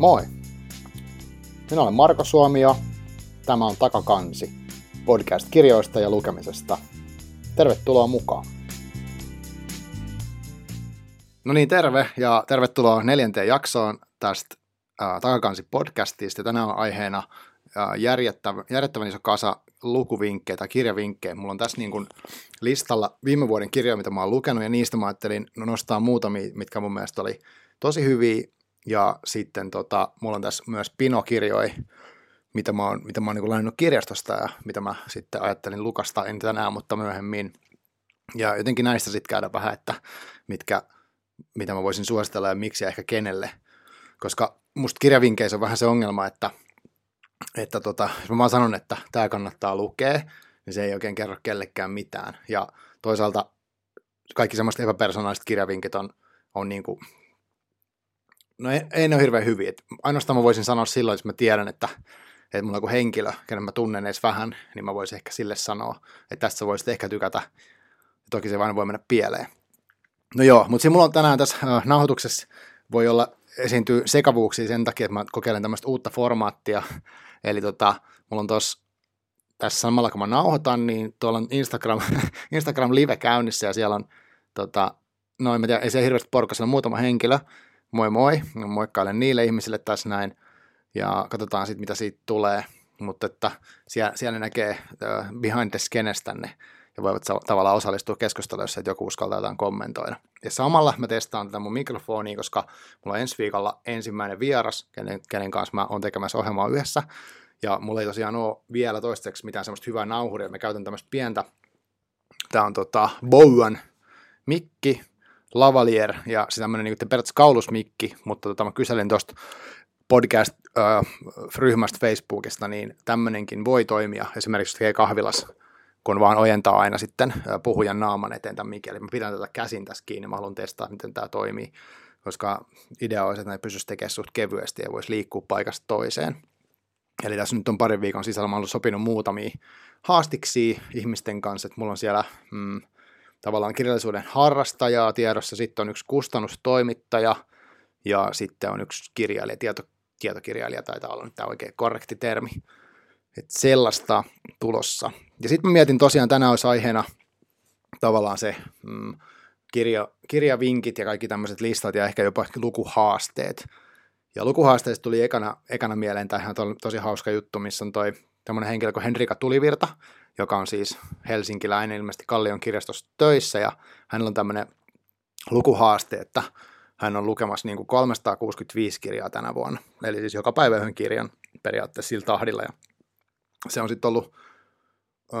Moi! Minä olen Marko Suomio. Tämä on Takakansi, podcast kirjoista ja lukemisesta. Tervetuloa mukaan! No niin, terve ja tervetuloa neljänteen jaksoon tästä äh, Takakansi-podcastista. Tänään on aiheena äh, järjettävän, iso kasa lukuvinkkejä tai kirjavinkkejä. Mulla on tässä niin kuin listalla viime vuoden kirjoja, mitä mä oon lukenut, ja niistä mä ajattelin no nostaa muutamia, mitkä mun mielestä oli tosi hyviä, ja sitten tota, mulla on tässä myös Pino-kirjoja, mitä mä oon, mitä mä oon niin lainannut kirjastosta ja mitä mä sitten ajattelin lukasta, en tänään, mutta myöhemmin. Ja jotenkin näistä sitten käydä vähän, että mitkä, mitä mä voisin suositella ja miksi ja ehkä kenelle. Koska musta kirjavinkkeissä on vähän se ongelma, että, että tota, jos mä vaan sanon, että tämä kannattaa lukea, niin se ei oikein kerro kellekään mitään. Ja toisaalta kaikki semmoiset epäpersonaaliset kirjavinkit on, on niin kuin No ei, ei ne ole hirveän hyviä. Et ainoastaan mä voisin sanoa silloin, jos mä tiedän, että, että mulla on joku henkilö, kenen mä tunnen edes vähän, niin mä voisin ehkä sille sanoa, että tästä voisit ehkä tykätä. Toki se vain voi mennä pieleen. No joo, mutta siinä mulla on tänään tässä äh, nauhoituksessa voi olla esiintyy sekavuuksia sen takia, että mä kokeilen tämmöistä uutta formaattia. Eli tota, mulla on tossa, tässä samalla kun mä nauhoitan, niin tuolla on Instagram, Instagram live käynnissä ja siellä on tota, no en mä tiedä, ei se hirveästi porukka, on muutama henkilö, moi moi, moikkailen niille ihmisille tässä näin, ja katsotaan sitten, mitä siitä tulee, mutta että siellä, siellä näkee behind the scenes tänne, ja voivat tavallaan osallistua keskusteluun, jos joku uskaltaa jotain kommentoida. Ja samalla mä testaan tätä mun mikrofonia, koska mulla on ensi viikolla ensimmäinen vieras, kenen, kenen kanssa mä oon tekemässä ohjelmaa yhdessä, ja mulla ei tosiaan ole vielä toistaiseksi mitään semmoista hyvää nauhuria, mä käytän tämmöistä pientä, tää on tota Bowen mikki, lavalier ja se tämmöinen niin periaatteessa kaulusmikki, mutta tota, mä kyselin tuosta podcast-ryhmästä Facebookista, niin tämmöinenkin voi toimia esimerkiksi kahvilas, kun vaan ojentaa aina sitten puhujan naaman eteen tämän mikki. Eli mä pidän tätä käsin tässä kiinni, mä haluan testaa, miten tämä toimii, koska idea olisi, että ne pysyisi tekemään suht kevyesti ja voisi liikkua paikasta toiseen. Eli tässä nyt on parin viikon sisällä mä olen sopinut muutamia haastiksi ihmisten kanssa, että mulla on siellä mm, tavallaan kirjallisuuden harrastajaa tiedossa, sitten on yksi kustannustoimittaja ja sitten on yksi kirjailija, tieto, tietokirjailija taitaa olla nyt tämä oikein korrekti termi. Että sellaista tulossa. Ja sitten mietin tosiaan, tänään olisi aiheena tavallaan se mm, kirja, kirjavinkit ja kaikki tämmöiset listat ja ehkä jopa lukuhaasteet. Ja lukuhaasteista tuli ekana, ekana mieleen tämä to, tosi hauska juttu, missä on toi tämmöinen henkilö kuin Henrika Tulivirta, joka on siis helsinkiläinen ilmeisesti Kallion kirjastossa töissä ja hänellä on tämmöinen lukuhaaste, että hän on lukemassa niin kuin 365 kirjaa tänä vuonna, eli siis joka päivä yhden kirjan periaatteessa sillä tahdilla ja se on sitten ollut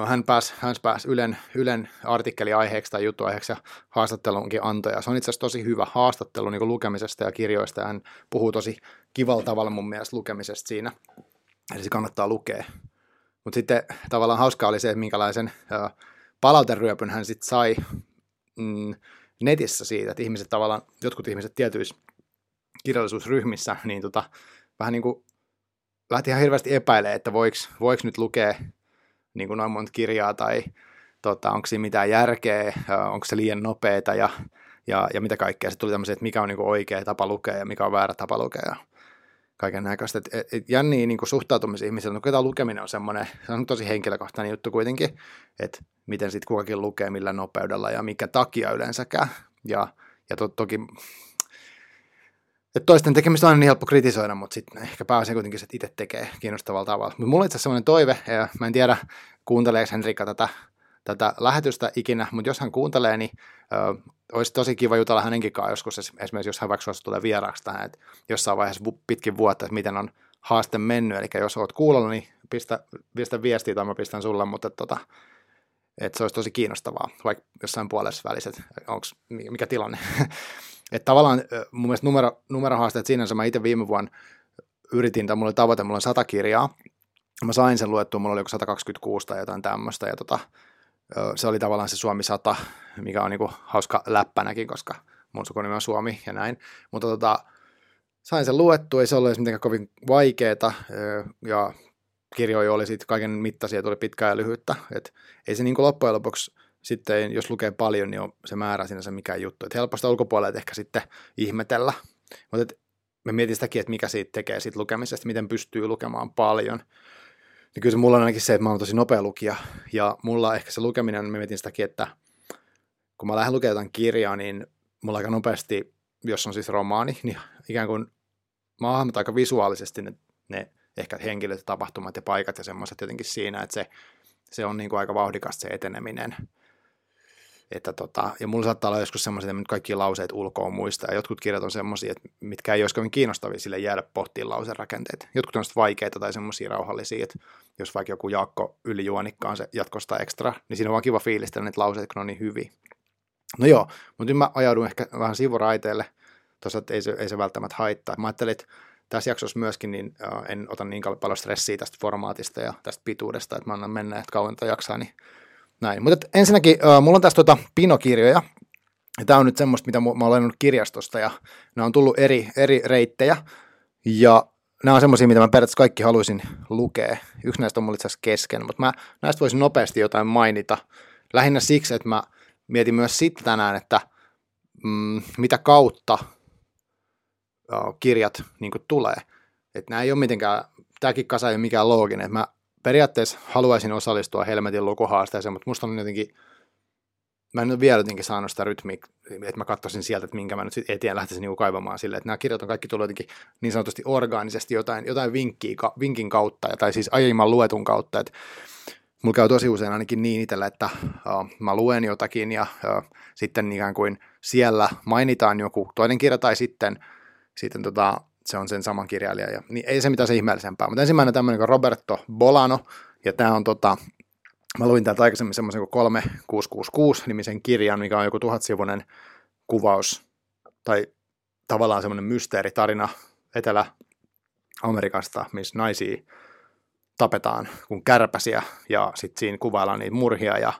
hän pääsi, hän pääsi Ylen, Ylen artikkeliaiheeksi tai juttuaiheeksi ja haastattelunkin antoi. Ja se on itse asiassa tosi hyvä haastattelu niin lukemisesta ja kirjoista. Hän puhuu tosi kivalla tavalla mun mielestä lukemisesta siinä. Eli se kannattaa lukea. Mutta sitten tavallaan hauskaa oli se, minkälaisen palauteryöpyn hän sitten sai mm, netissä siitä, että ihmiset tavallaan, jotkut ihmiset tietyissä kirjallisuusryhmissä, niin tota, vähän niin kuin lähti ihan hirveästi epäilemään, että voiko, voiko nyt lukea niin kuin noin monta kirjaa tai tota, onko siinä mitään järkeä, onko se liian nopeeta ja, ja, ja mitä kaikkea. Sitten tuli tämmöisiä, että mikä on niin kuin oikea tapa lukea ja mikä on väärä tapa lukea kaiken näköistä. Et, et, et jänniä niin suhtautumisihmisillä, no tämä lukeminen on semmoinen, se on tosi henkilökohtainen juttu kuitenkin, että miten sitten kukakin lukee, millä nopeudella ja mikä takia yleensäkään. Ja, ja to, toki että toisten tekemistä on aina niin helppo kritisoida, mutta sitten ehkä pääsee kuitenkin, että itse tekee kiinnostavalla tavalla. Mutta mulla on itse asiassa sellainen toive, ja mä en tiedä, kuunteleeko Henrikka tätä, tätä lähetystä ikinä, mutta jos hän kuuntelee, niin ö, olisi tosi kiva jutella hänenkin kanssa joskus, esimerkiksi jos hän vaikka tulee vieraaksi tähän, että jossain vaiheessa pitkin vuotta, että miten on haaste mennyt, eli jos olet kuulolla, niin pistä, pistä viestiä tai mä pistän sulle, mutta tota, että se olisi tosi kiinnostavaa, vaikka jossain puolessa välissä, että onko, mikä tilanne. että tavallaan mun mielestä numero, numerohaasteet sinänsä, mä itse viime vuonna yritin, tai mulla oli tavoite, mulla on sata kirjaa, mä sain sen luettua, mulla oli joku 126 tai jotain tämmöistä, ja tota, se oli tavallaan se Suomi 100, mikä on niinku hauska läppänäkin, koska mun sukunimi on Suomi ja näin. Mutta tota, sain sen luettua, ei se ollut mitenkään kovin vaikeeta, ja kirjoja oli sitten kaiken mittaisia, tuli pitkää ja lyhyttä. Et ei se niinku loppujen lopuksi sitten, jos lukee paljon, niin on se määrä sinänsä mikään juttu. Et helposti ulkopuolelle ehkä sitten ihmetellä. Mutta mä mietin sitäkin, että mikä siitä tekee siitä lukemisesta, miten pystyy lukemaan paljon. Niin kyllä se mulla on ainakin se, että mä oon tosi nopea lukija. Ja mulla ehkä se lukeminen, mä mietin sitäkin, että kun mä lähden lukemaan jotain kirjaa, niin mulla aika nopeasti, jos on siis romaani, niin ikään kuin mä oon aika visuaalisesti ne, ne ehkä henkilöt, tapahtumat ja paikat ja semmoiset jotenkin siinä, että se, se on niin kuin aika vauhdikasta se eteneminen. Että tota, ja mulla saattaa olla joskus semmoisia, että nyt kaikki lauseet ulkoa muista, ja jotkut kirjat on semmoisia, mitkä ei olisi kovin kiinnostavia sille jäädä pohtiin lauserakenteet. Jotkut on vaikeita tai semmoisia rauhallisia, että jos vaikka joku Jaakko ylijuonikkaan se jatkosta ekstra, niin siinä on vaan kiva fiilistellä niitä lauseita, kun ne on niin hyviä. No joo, mutta nyt mä ajaudun ehkä vähän sivuraiteelle, tuossa, ei se, ei se välttämättä haittaa. Mä ajattelin, että tässä jaksossa myöskin niin en ota niin paljon stressiä tästä formaatista ja tästä pituudesta, että mä annan mennä, että kauan jaksaa, niin näin. Mutta ensinnäkin, uh, mulla on tässä tuota pinokirjoja, ja tämä on nyt semmoista, mitä mä olen lennut kirjastosta, ja nämä on tullut eri, eri reittejä, ja nämä on semmoisia, mitä mä periaatteessa kaikki haluaisin lukea. Yksi näistä on mulla itse asiassa kesken, mutta mä näistä voisin nopeasti jotain mainita. Lähinnä siksi, että mä mietin myös sitten tänään, että mm, mitä kautta kirjat niin tulee. Että nämä ei ole mitenkään, tämäkin kasa ei ole mikään looginen. Mä periaatteessa haluaisin osallistua Helmetin lukuhaasteeseen, mutta musta on jotenkin, mä en ole vielä jotenkin saanut sitä rytmiä, että mä katsoisin sieltä, että minkä mä nyt etien lähtisin niin kaivamaan sille, että nämä kirjat on kaikki tullut jotenkin niin sanotusti orgaanisesti jotain, jotain vinkkiä, vinkin kautta, tai siis aiemman luetun kautta, että mulla käy tosi usein ainakin niin itsellä, että uh, mä luen jotakin ja uh, sitten ikään kuin siellä mainitaan joku toinen kirja tai sitten, sitten tota, se on sen saman kirjailija. Ja, niin ei se mitään se ihmeellisempää. Mutta ensimmäinen tämmöinen kuin Roberto Bolano, ja tämä on tota, mä luin täältä aikaisemmin semmoisen kuin 3666 nimisen kirjan, mikä on joku tuhatsivuinen kuvaus, tai tavallaan semmoinen mysteeritarina Etelä-Amerikasta, missä naisia tapetaan kuin kärpäsiä, ja sitten siinä kuvaillaan niitä murhia, ja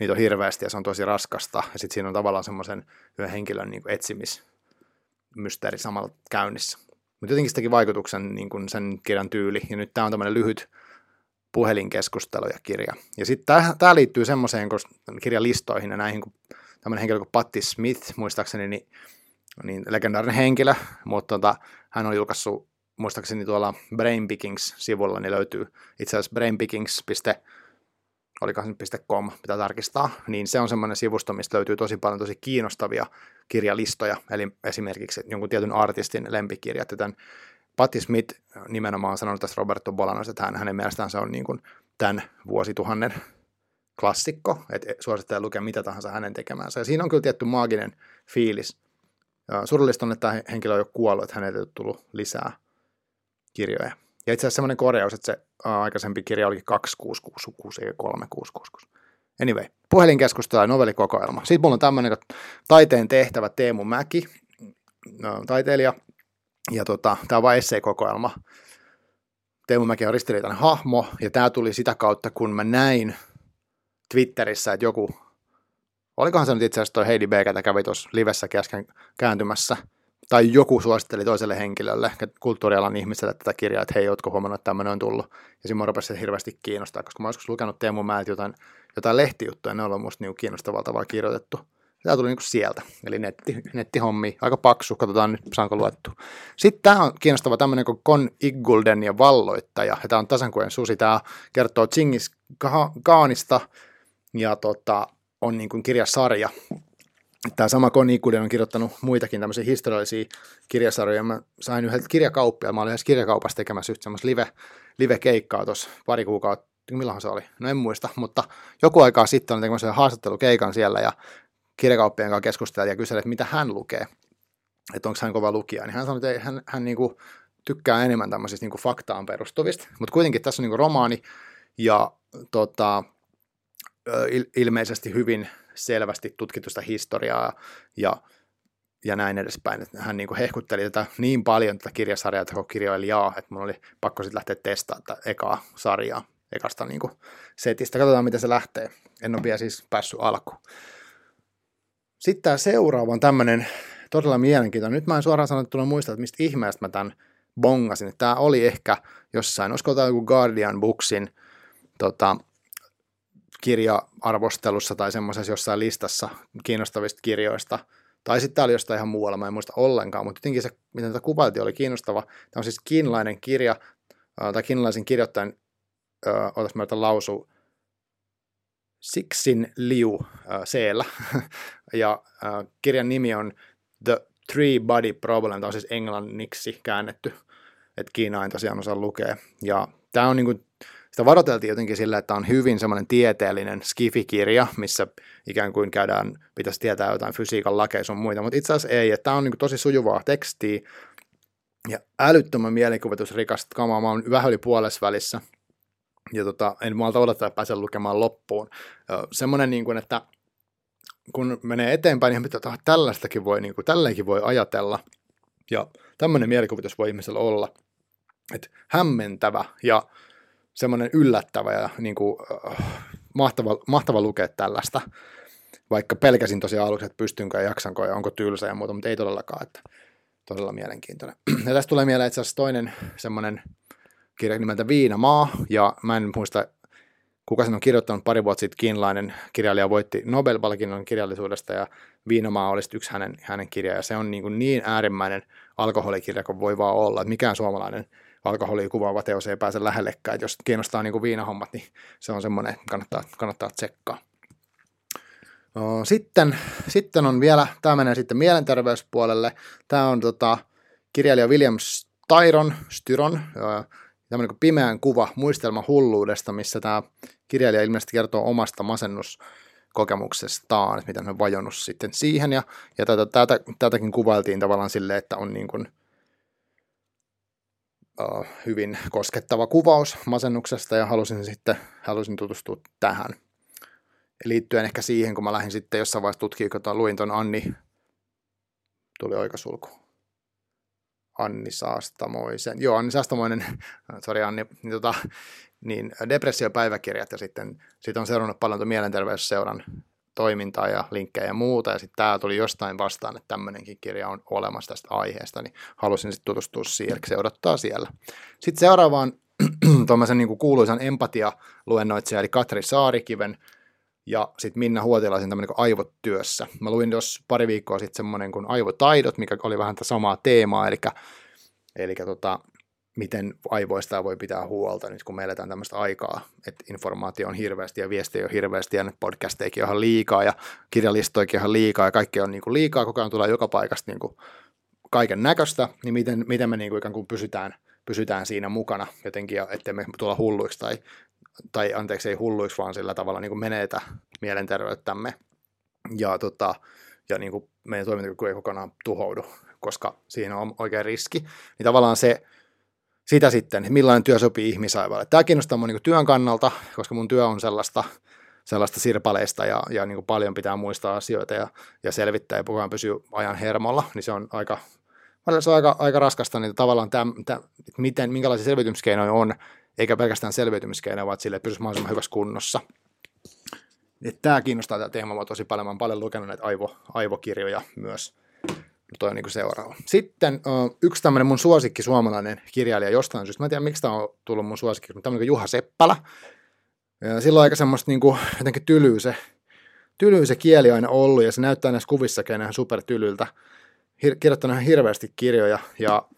niitä on hirveästi, ja se on tosi raskasta, ja sitten siinä on tavallaan semmoisen yhden henkilön niin etsimis mysteeri samalla käynnissä. Mutta jotenkin sitäkin vaikutuksen niin kuin sen kirjan tyyli, ja nyt tämä on tämmöinen lyhyt puhelinkeskustelu ja kirja. Ja sitten tämä liittyy semmoiseen kirjalistoihin ja näihin, kun tämmöinen henkilö kuin Patti Smith, muistaakseni, niin, niin legendaarinen henkilö, mutta tota, hän on julkaissut muistaakseni tuolla Brainpickings-sivulla, niin löytyy itse asiassa brainpickings.com olikohan se pitää tarkistaa, niin se on semmoinen sivusto, mistä löytyy tosi paljon tosi kiinnostavia kirjalistoja, eli esimerkiksi jonkun tietyn artistin lempikirjat, ja tämän Patti Smith nimenomaan on sanonut tässä Roberto Bolanos, että hän, hänen mielestään se on niin kuin tämän vuosituhannen klassikko, että suosittelee lukea mitä tahansa hänen tekemänsä. Ja siinä on kyllä tietty maaginen fiilis. Surullista on, että tämä henkilö on jo kuollut, että hänelle ei tullut lisää kirjoja. Ja itse asiassa semmoinen korjaus, että se aikaisempi kirja olikin 2666 eikä 3666. Anyway, puhelinkeskustelu ja novellikokoelma. Sitten mulla on tämmöinen taiteen tehtävä Teemu Mäki, taiteilija, ja tota, tämä on vain esseekokoelma. Teemu Mäki on ristiriitainen hahmo, ja tämä tuli sitä kautta, kun mä näin Twitterissä, että joku, olikohan se nyt itse asiassa toi Heidi B, kävi tuossa livessä kesken kääntymässä – tai joku suositteli toiselle henkilölle, kulttuurialan ihmiselle tätä kirjaa, että hei, ootko huomannut, että tämmöinen on tullut. Ja siinä rupesi hirveästi kiinnostaa, koska mä joskus lukenut Teemu Määltä jotain, jotain lehtijuttuja, ne on musta niin kiinnostavalla tavalla kirjoitettu. Tämä tuli niin sieltä, eli netti, nettihommi, aika paksu, katsotaan nyt saanko luettu. Sitten tämä on kiinnostava tämmöinen kuin Kon Iggulden ja valloittaja, ja tämä on tasankujen susi, tämä kertoo Chingis Kaanista, ja tota, on niin kuin kirjasarja, tämä sama Connie Ikuuden on kirjoittanut muitakin tämmöisiä historiallisia kirjasarjoja. Mä sain yhdeltä kirjakauppialta, mä olin yhdessä kirjakaupassa tekemässä yhtä semmoista live, live-keikkaa tuossa pari kuukautta, milloin se oli, no en muista, mutta joku aikaa sitten olin tekemässä haastattelukeikan siellä ja kirjakauppien kanssa keskustelin ja kyselin, että mitä hän lukee, että onko hän kova lukija, niin hän sanoi, että hän, hän niinku tykkää enemmän tämmöisistä niinku faktaan perustuvista, mutta kuitenkin tässä on niinku romaani ja tota, ilmeisesti hyvin selvästi tutkitusta historiaa ja, ja näin edespäin. Hän niin kuin hehkutteli tätä niin paljon tätä kirjasarjaa, että kirjoilijaa, että mun oli pakko sitten lähteä testaamaan tätä ekaa sarjaa, ekasta niin kuin setistä. Katsotaan, miten se lähtee. En ole vielä siis päässyt alkuun. Sitten tämä seuraava on tämmöinen todella mielenkiintoinen. Nyt mä en suoraan sanottuna muista, että mistä ihmeestä mä tämän bongasin. Tämä oli ehkä jossain, olisiko tämä joku Guardian Booksin tota, kirja-arvostelussa tai semmoisessa jossain listassa kiinnostavista kirjoista Tai sitten tämä oli jostain ihan muualla, mä en muista ollenkaan, mutta jotenkin se, miten tätä kuvailtiin, oli kiinnostava. Tämä on siis kiinalainen kirja, tai kiinalaisen kirjoittajan, otas mä lausua, Sixin Liu äh, Seellä. ja äh, kirjan nimi on The Three Body Problem, tämä on siis englanniksi käännetty, että Kiina ei tosiaan osaa lukea. Ja tämä on niin kuin, sitä varoiteltiin jotenkin sillä, että on hyvin semmoinen tieteellinen skifikirja, missä ikään kuin käydään, pitäisi tietää jotain fysiikan lakeja sun muita, mutta itse asiassa ei, että tämä on niin tosi sujuvaa tekstiä ja älyttömän mielikuvitusrikasta kamaa. Mä oon vähän yli puolessa välissä ja tota, en malta odottaa, että pääsen lukemaan loppuun. Semmoinen, niin kuin, että kun menee eteenpäin, niin pitää, että tällaistakin voi, niin kuin, tälleenkin voi ajatella. Ja tämmöinen mielikuvitus voi ihmisellä olla. Että hämmentävä ja semmoinen yllättävä ja niin kuin, äh, mahtava, mahtava lukea tällaista. Vaikka pelkäsin tosiaan aluksi, että pystynkö ja jaksanko ja onko tylsä ja muuta, mutta ei todellakaan, että todella mielenkiintoinen. Ja tästä tulee mieleen itse asiassa toinen semmoinen kirja nimeltä Viinamaa, ja mä en muista, kuka sen on kirjoittanut pari vuotta sitten, kiinalainen kirjailija voitti Nobel-palkinnon kirjallisuudesta, ja Viinamaa olisi yksi hänen, hänen kirja, ja se on niin, kuin niin äärimmäinen alkoholikirja kuin voi vaan olla, että mikään suomalainen alkoholia kuvaava teos ei pääse lähellekään, että jos kiinnostaa niin kuin viinahommat, niin se on semmoinen, kannattaa, kannattaa tsekkaa. Sitten, sitten on vielä, tämä menee sitten mielenterveyspuolelle, tämä on tota, kirjailija William Styron, Styron, tämmöinen kuin pimeän kuva muistelma hulluudesta, missä tämä kirjailija ilmeisesti kertoo omasta masennuskokemuksestaan, että miten hän on vajonnut sitten siihen, ja, ja tätä, tätä, tätäkin kuvailtiin tavallaan silleen, että on niin kuin, uh, hyvin koskettava kuvaus masennuksesta, ja halusin sitten halusin tutustua tähän. Liittyen ehkä siihen, kun mä lähdin sitten jossain vaiheessa tutkimaan, luin ton Anni, tuli oikasulku, Anni Saastamoisen, joo Anni Saastamoinen, sori Anni, niin, tota, niin depressiopäiväkirjat ja sitten sit on seurannut paljon mielenterveysseuran toimintaa ja linkkejä ja muuta, ja sitten tämä tuli jostain vastaan, että tämmöinenkin kirja on olemassa tästä aiheesta, niin halusin sitten tutustua siihen, se odottaa siellä. Sitten seuraavaan tuommoisen niin kuuluisan empatia-luennoitsija, eli Katri Saarikiven ja sitten Minna Huotilaisen tämmöinen kuin Aivot Mä luin jos pari viikkoa sitten semmoinen kuin Aivotaidot, mikä oli vähän tätä samaa teemaa, eli, eli tota, miten aivoista voi pitää huolta nyt, kun me eletään tämmöistä aikaa, että informaatio on hirveästi ja viestejä on hirveästi ja podcasteikin on ihan liikaa ja kirjalistoikin ihan liikaa ja kaikki on niin kuin liikaa, koko ajan tulee joka paikasta niin kuin kaiken näköistä, niin miten, miten me niin kuin ikään kuin pysytään, pysytään siinä mukana jotenkin, ettei me tulla hulluiksi tai, tai anteeksi ei hulluiksi, vaan sillä tavalla niin kuin menetä mielenterveyttämme ja, tota, ja niin kuin meidän toimintakyky ei kokonaan tuhoudu, koska siinä on oikein riski. Niin tavallaan se, sitä sitten, millainen työ sopii ihmisaivalle. Tämä kiinnostaa minua niin työn kannalta, koska mun työ on sellaista, sellaista sirpaleista ja, ja niin paljon pitää muistaa asioita ja, ja selvittää ja koko pysyä ajan hermolla, niin se on aika, se on aika, aika raskasta, niin tavallaan tämä, tämä, miten, minkälaisia selviytymiskeinoja on, eikä pelkästään selviytymiskeinoja, vaan sille, pysyisi mahdollisimman hyvässä kunnossa. Et tämä kiinnostaa tämä teema tosi paljon. Mä olen paljon lukenut näitä aivo, aivokirjoja myös. Toi on niin seuraava. Sitten yksi tämmöinen mun suosikki suomalainen kirjailija jostain syystä. Mä en tiedä, miksi tämä on tullut mun suosikki, mutta tämmöinen Juha Seppälä. Ja silloin aika semmoista niin kuin, jotenkin tylyy se, tylyy se kieli aina ollut, ja se näyttää näissä kuvissakin ihan supertylyltä. Hir- kirjoittanut ihan hirveästi kirjoja, ja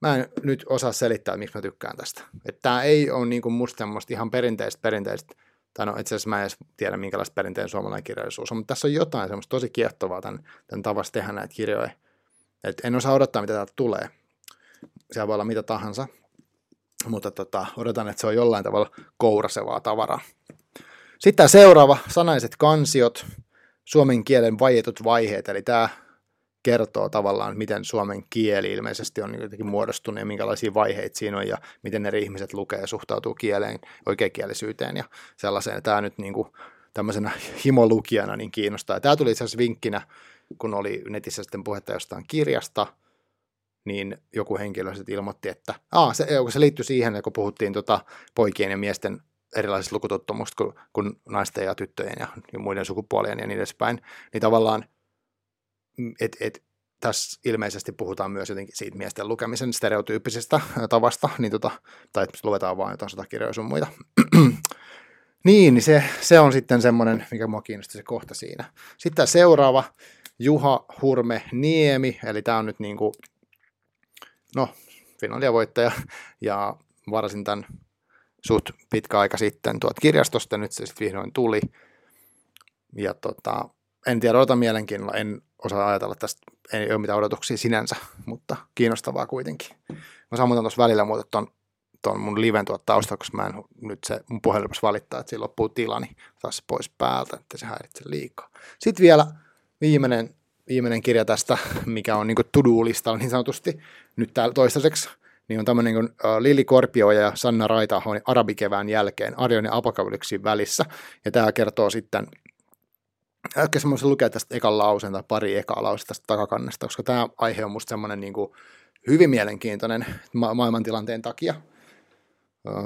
mä en nyt osaa selittää, miksi mä tykkään tästä. Että tämä ei ole niin kuin musta ihan perinteistä, perinteistä, tai no itse asiassa mä en edes tiedä, minkälaista perinteen suomalainen kirjallisuus on, mutta tässä on jotain semmoista tosi kiehtovaa tämän, tämän tavassa tehdä näitä kirjoja. Et en osaa odottaa, mitä täältä tulee. Siellä voi olla mitä tahansa, mutta tota, odotan, että se on jollain tavalla kourasevaa tavaraa. Sitten tämä seuraava, sanaiset kansiot, suomen kielen vaietut vaiheet, eli tämä kertoo tavallaan, miten suomen kieli ilmeisesti on jotenkin muodostunut ja minkälaisia vaiheita siinä on ja miten eri ihmiset lukee ja suhtautuu kieleen, oikeakielisyyteen ja sellaiseen. Tämä nyt niin kuin tämmöisenä himolukijana niin kiinnostaa. Tämä tuli itse asiassa vinkkinä, kun oli netissä sitten puhetta jostain kirjasta, niin joku henkilö sitten ilmoitti, että Aa, se, se liittyy siihen, kun puhuttiin tota poikien ja miesten erilaisista lukutottomusta kuin, kuin naisten ja tyttöjen ja, ja muiden sukupuolien ja niin edespäin, niin tavallaan et, et, tässä ilmeisesti puhutaan myös jotenkin siitä miesten lukemisen stereotyyppisestä tavasta, niin tota, tai että luetaan vain jotain sotakirjoja sun muita. niin, niin se, se on sitten semmoinen, mikä mua kiinnosti se kohta siinä. Sitten seuraava, Juha Hurme Niemi, eli tämä on nyt niin kuin, no, Finalia voittaja, ja varasin tämän suht pitkä aika sitten tuot kirjastosta, nyt se sitten vihdoin tuli. Ja tota, en tiedä, odota mielenkiinnolla, en osaa ajatella tästä, ei ole mitään odotuksia sinänsä, mutta kiinnostavaa kuitenkin. Mä saan muuten tuossa välillä muuta ton, ton mun liven tuot tausta, koska mä en nyt se mun puhelimessa valittaa, että siinä loppuu tila, niin taas pois päältä, että se häiritse liikaa. Sitten vielä viimeinen, viimeinen kirja tästä, mikä on niin to-do-listalla niin sanotusti nyt täällä toistaiseksi, niin on tämmöinen kuin Lili Korpio ja Sanna Raita arabikevään jälkeen Arjon ja välissä. Ja tämä kertoo sitten Ehkä semmoisen lukea tästä ekan lauseen tai pari ekaa lausetta tästä takakannesta, koska tämä aihe on musta semmoinen niin kuin hyvin mielenkiintoinen ma- maailmantilanteen takia.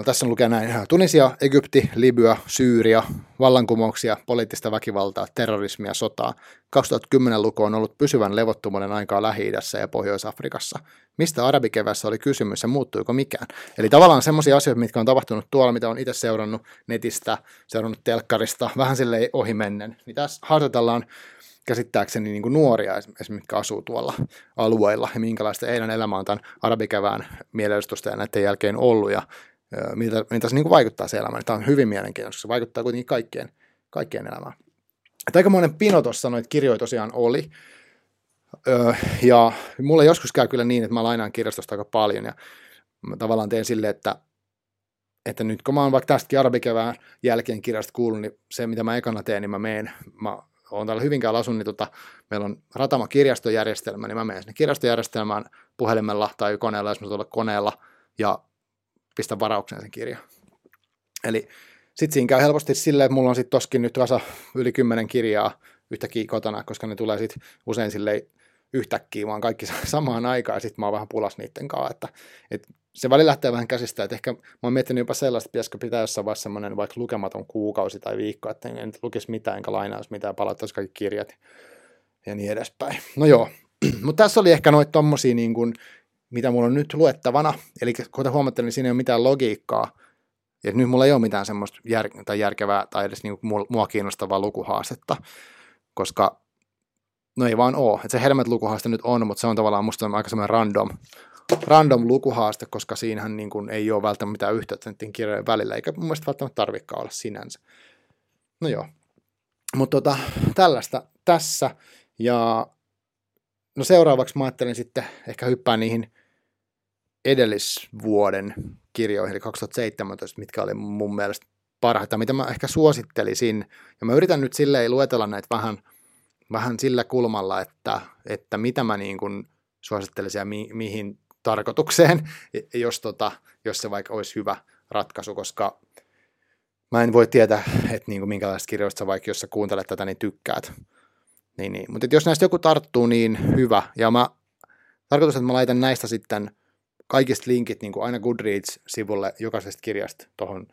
Tässä on lukee näin. Tunisia, Egypti, Libya, Syyria, vallankumouksia, poliittista väkivaltaa, terrorismia, sotaa. 2010-luku on ollut pysyvän levottomuuden aikaa lähi ja Pohjois-Afrikassa. Mistä arabikevässä oli kysymys ja muuttuiko mikään? Eli tavallaan semmoisia asioita, mitkä on tapahtunut tuolla, mitä on itse seurannut netistä, seurannut telkkarista, vähän silleen ohimennen. Niin tässä haastatellaan käsittääkseni niin kuin nuoria esimerkiksi, mitkä asuu tuolla alueilla ja minkälaista heidän elämä on tämän arabikevään mielestusta ja näiden jälkeen ollut ja miltä, miltä se niin kuin vaikuttaa se elämään. Tämä on hyvin mielenkiintoista, se vaikuttaa kuitenkin kaikkien, kaikkien elämään. Että aikamoinen pino tuossa noita kirjoja tosiaan oli. Öö, ja mulle joskus käy kyllä niin, että mä lainaan kirjastosta aika paljon ja mä tavallaan teen silleen, että, että nyt kun mä oon vaikka tästäkin arabikevään jälkeen kirjasta kuullut, niin se mitä mä ekana teen, niin mä meen, mä oon täällä Hyvinkään asun, niin tota, meillä on Ratama kirjastojärjestelmä, niin mä menen sinne kirjastojärjestelmään puhelimella tai koneella, jos mä tuolla koneella, ja pistä varauksen sen kirjan. Eli sitten siinä käy helposti silleen, että mulla on sitten toskin nyt tasa yli kymmenen kirjaa yhtäkkiä kotona, koska ne tulee sitten usein silleen yhtäkkiä, vaan kaikki samaan aikaan, ja sitten mä oon vähän pulas niiden kanssa, että, että se väli lähtee vähän käsistä, että ehkä mä oon miettinyt jopa sellaista, että pitäisikö pitää jossain vaiheessa semmoinen vaikka lukematon kuukausi tai viikko, että en, en lukisi mitään enkä lainaisi mitään, palattaisi kaikki kirjat ja niin edespäin. No joo, mutta tässä oli ehkä noita tommosia niin kuin, mitä mulla on nyt luettavana. Eli kuten huomatte, niin siinä ei ole mitään logiikkaa. Ja nyt mulla ei ole mitään semmoista jär- tai järkevää tai edes niinku mua kiinnostavaa lukuhaastetta, koska no ei vaan ole. Et se helmet lukuhaaste nyt on, mutta se on tavallaan musta aika semmoinen random, random lukuhaaste, koska siinähän niin kuin ei ole välttämättä mitään yhteyttä näiden kirjojen välillä, eikä mun mielestä välttämättä tarvikaan olla sinänsä. No joo. Mutta tota, tällaista tässä. Ja no seuraavaksi mä ajattelin sitten ehkä hyppää niihin edellisvuoden kirjoihin, eli 2017, mitkä oli mun mielestä parhaita, mitä mä ehkä suosittelisin. Ja mä yritän nyt silleen luetella näitä vähän, vähän sillä kulmalla, että, että mitä mä niin kuin suosittelisin ja mi, mihin tarkoitukseen, jos, tota, jos se vaikka olisi hyvä ratkaisu, koska mä en voi tietää, että niin kuin minkälaista kirjoista sä vaikka jos sä kuuntelet tätä, niin tykkäät. Niin, niin. Mutta jos näistä joku tarttuu, niin hyvä. Ja mä tarkoitus, että mä laitan näistä sitten kaikista linkit niin kuin aina Goodreads-sivulle jokaisesta kirjasta tuohon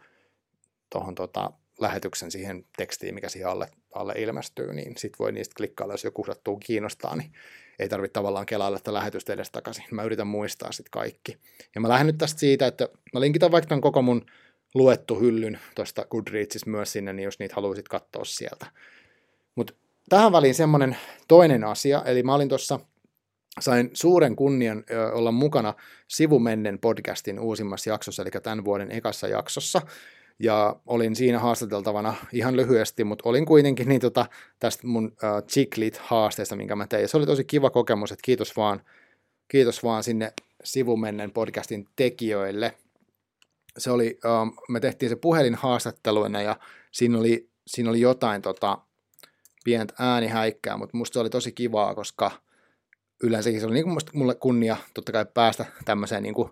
tohon tota, lähetyksen siihen tekstiin, mikä siihen alle, alle ilmestyy, niin sit voi niistä klikkailla, jos joku sattuu kiinnostaa, niin ei tarvitse tavallaan kelailla että lähetystä edes takaisin. Mä yritän muistaa sitten kaikki. Ja mä lähden nyt tästä siitä, että mä linkitän vaikka tämän koko mun luettu hyllyn tuosta Goodreadsista myös sinne, niin jos niitä haluaisit katsoa sieltä. Mutta tähän väliin semmoinen toinen asia, eli mä olin tuossa sain suuren kunnian olla mukana Sivumennen podcastin uusimmassa jaksossa, eli tämän vuoden ekassa jaksossa. Ja olin siinä haastateltavana ihan lyhyesti, mutta olin kuitenkin niin tota, tästä mun uh, Chiclit-haasteesta, minkä mä tein. Se oli tosi kiva kokemus, että kiitos vaan, kiitos vaan sinne Sivumennen podcastin tekijöille. Se oli, uh, me tehtiin se puhelinhaastatteluina ja siinä oli, siinä oli jotain tota, pientä äänihäikkää, mutta musta se oli tosi kivaa, koska – yleensäkin se oli niin kuin mulle kunnia totta kai päästä tämmöiseen niin kuin,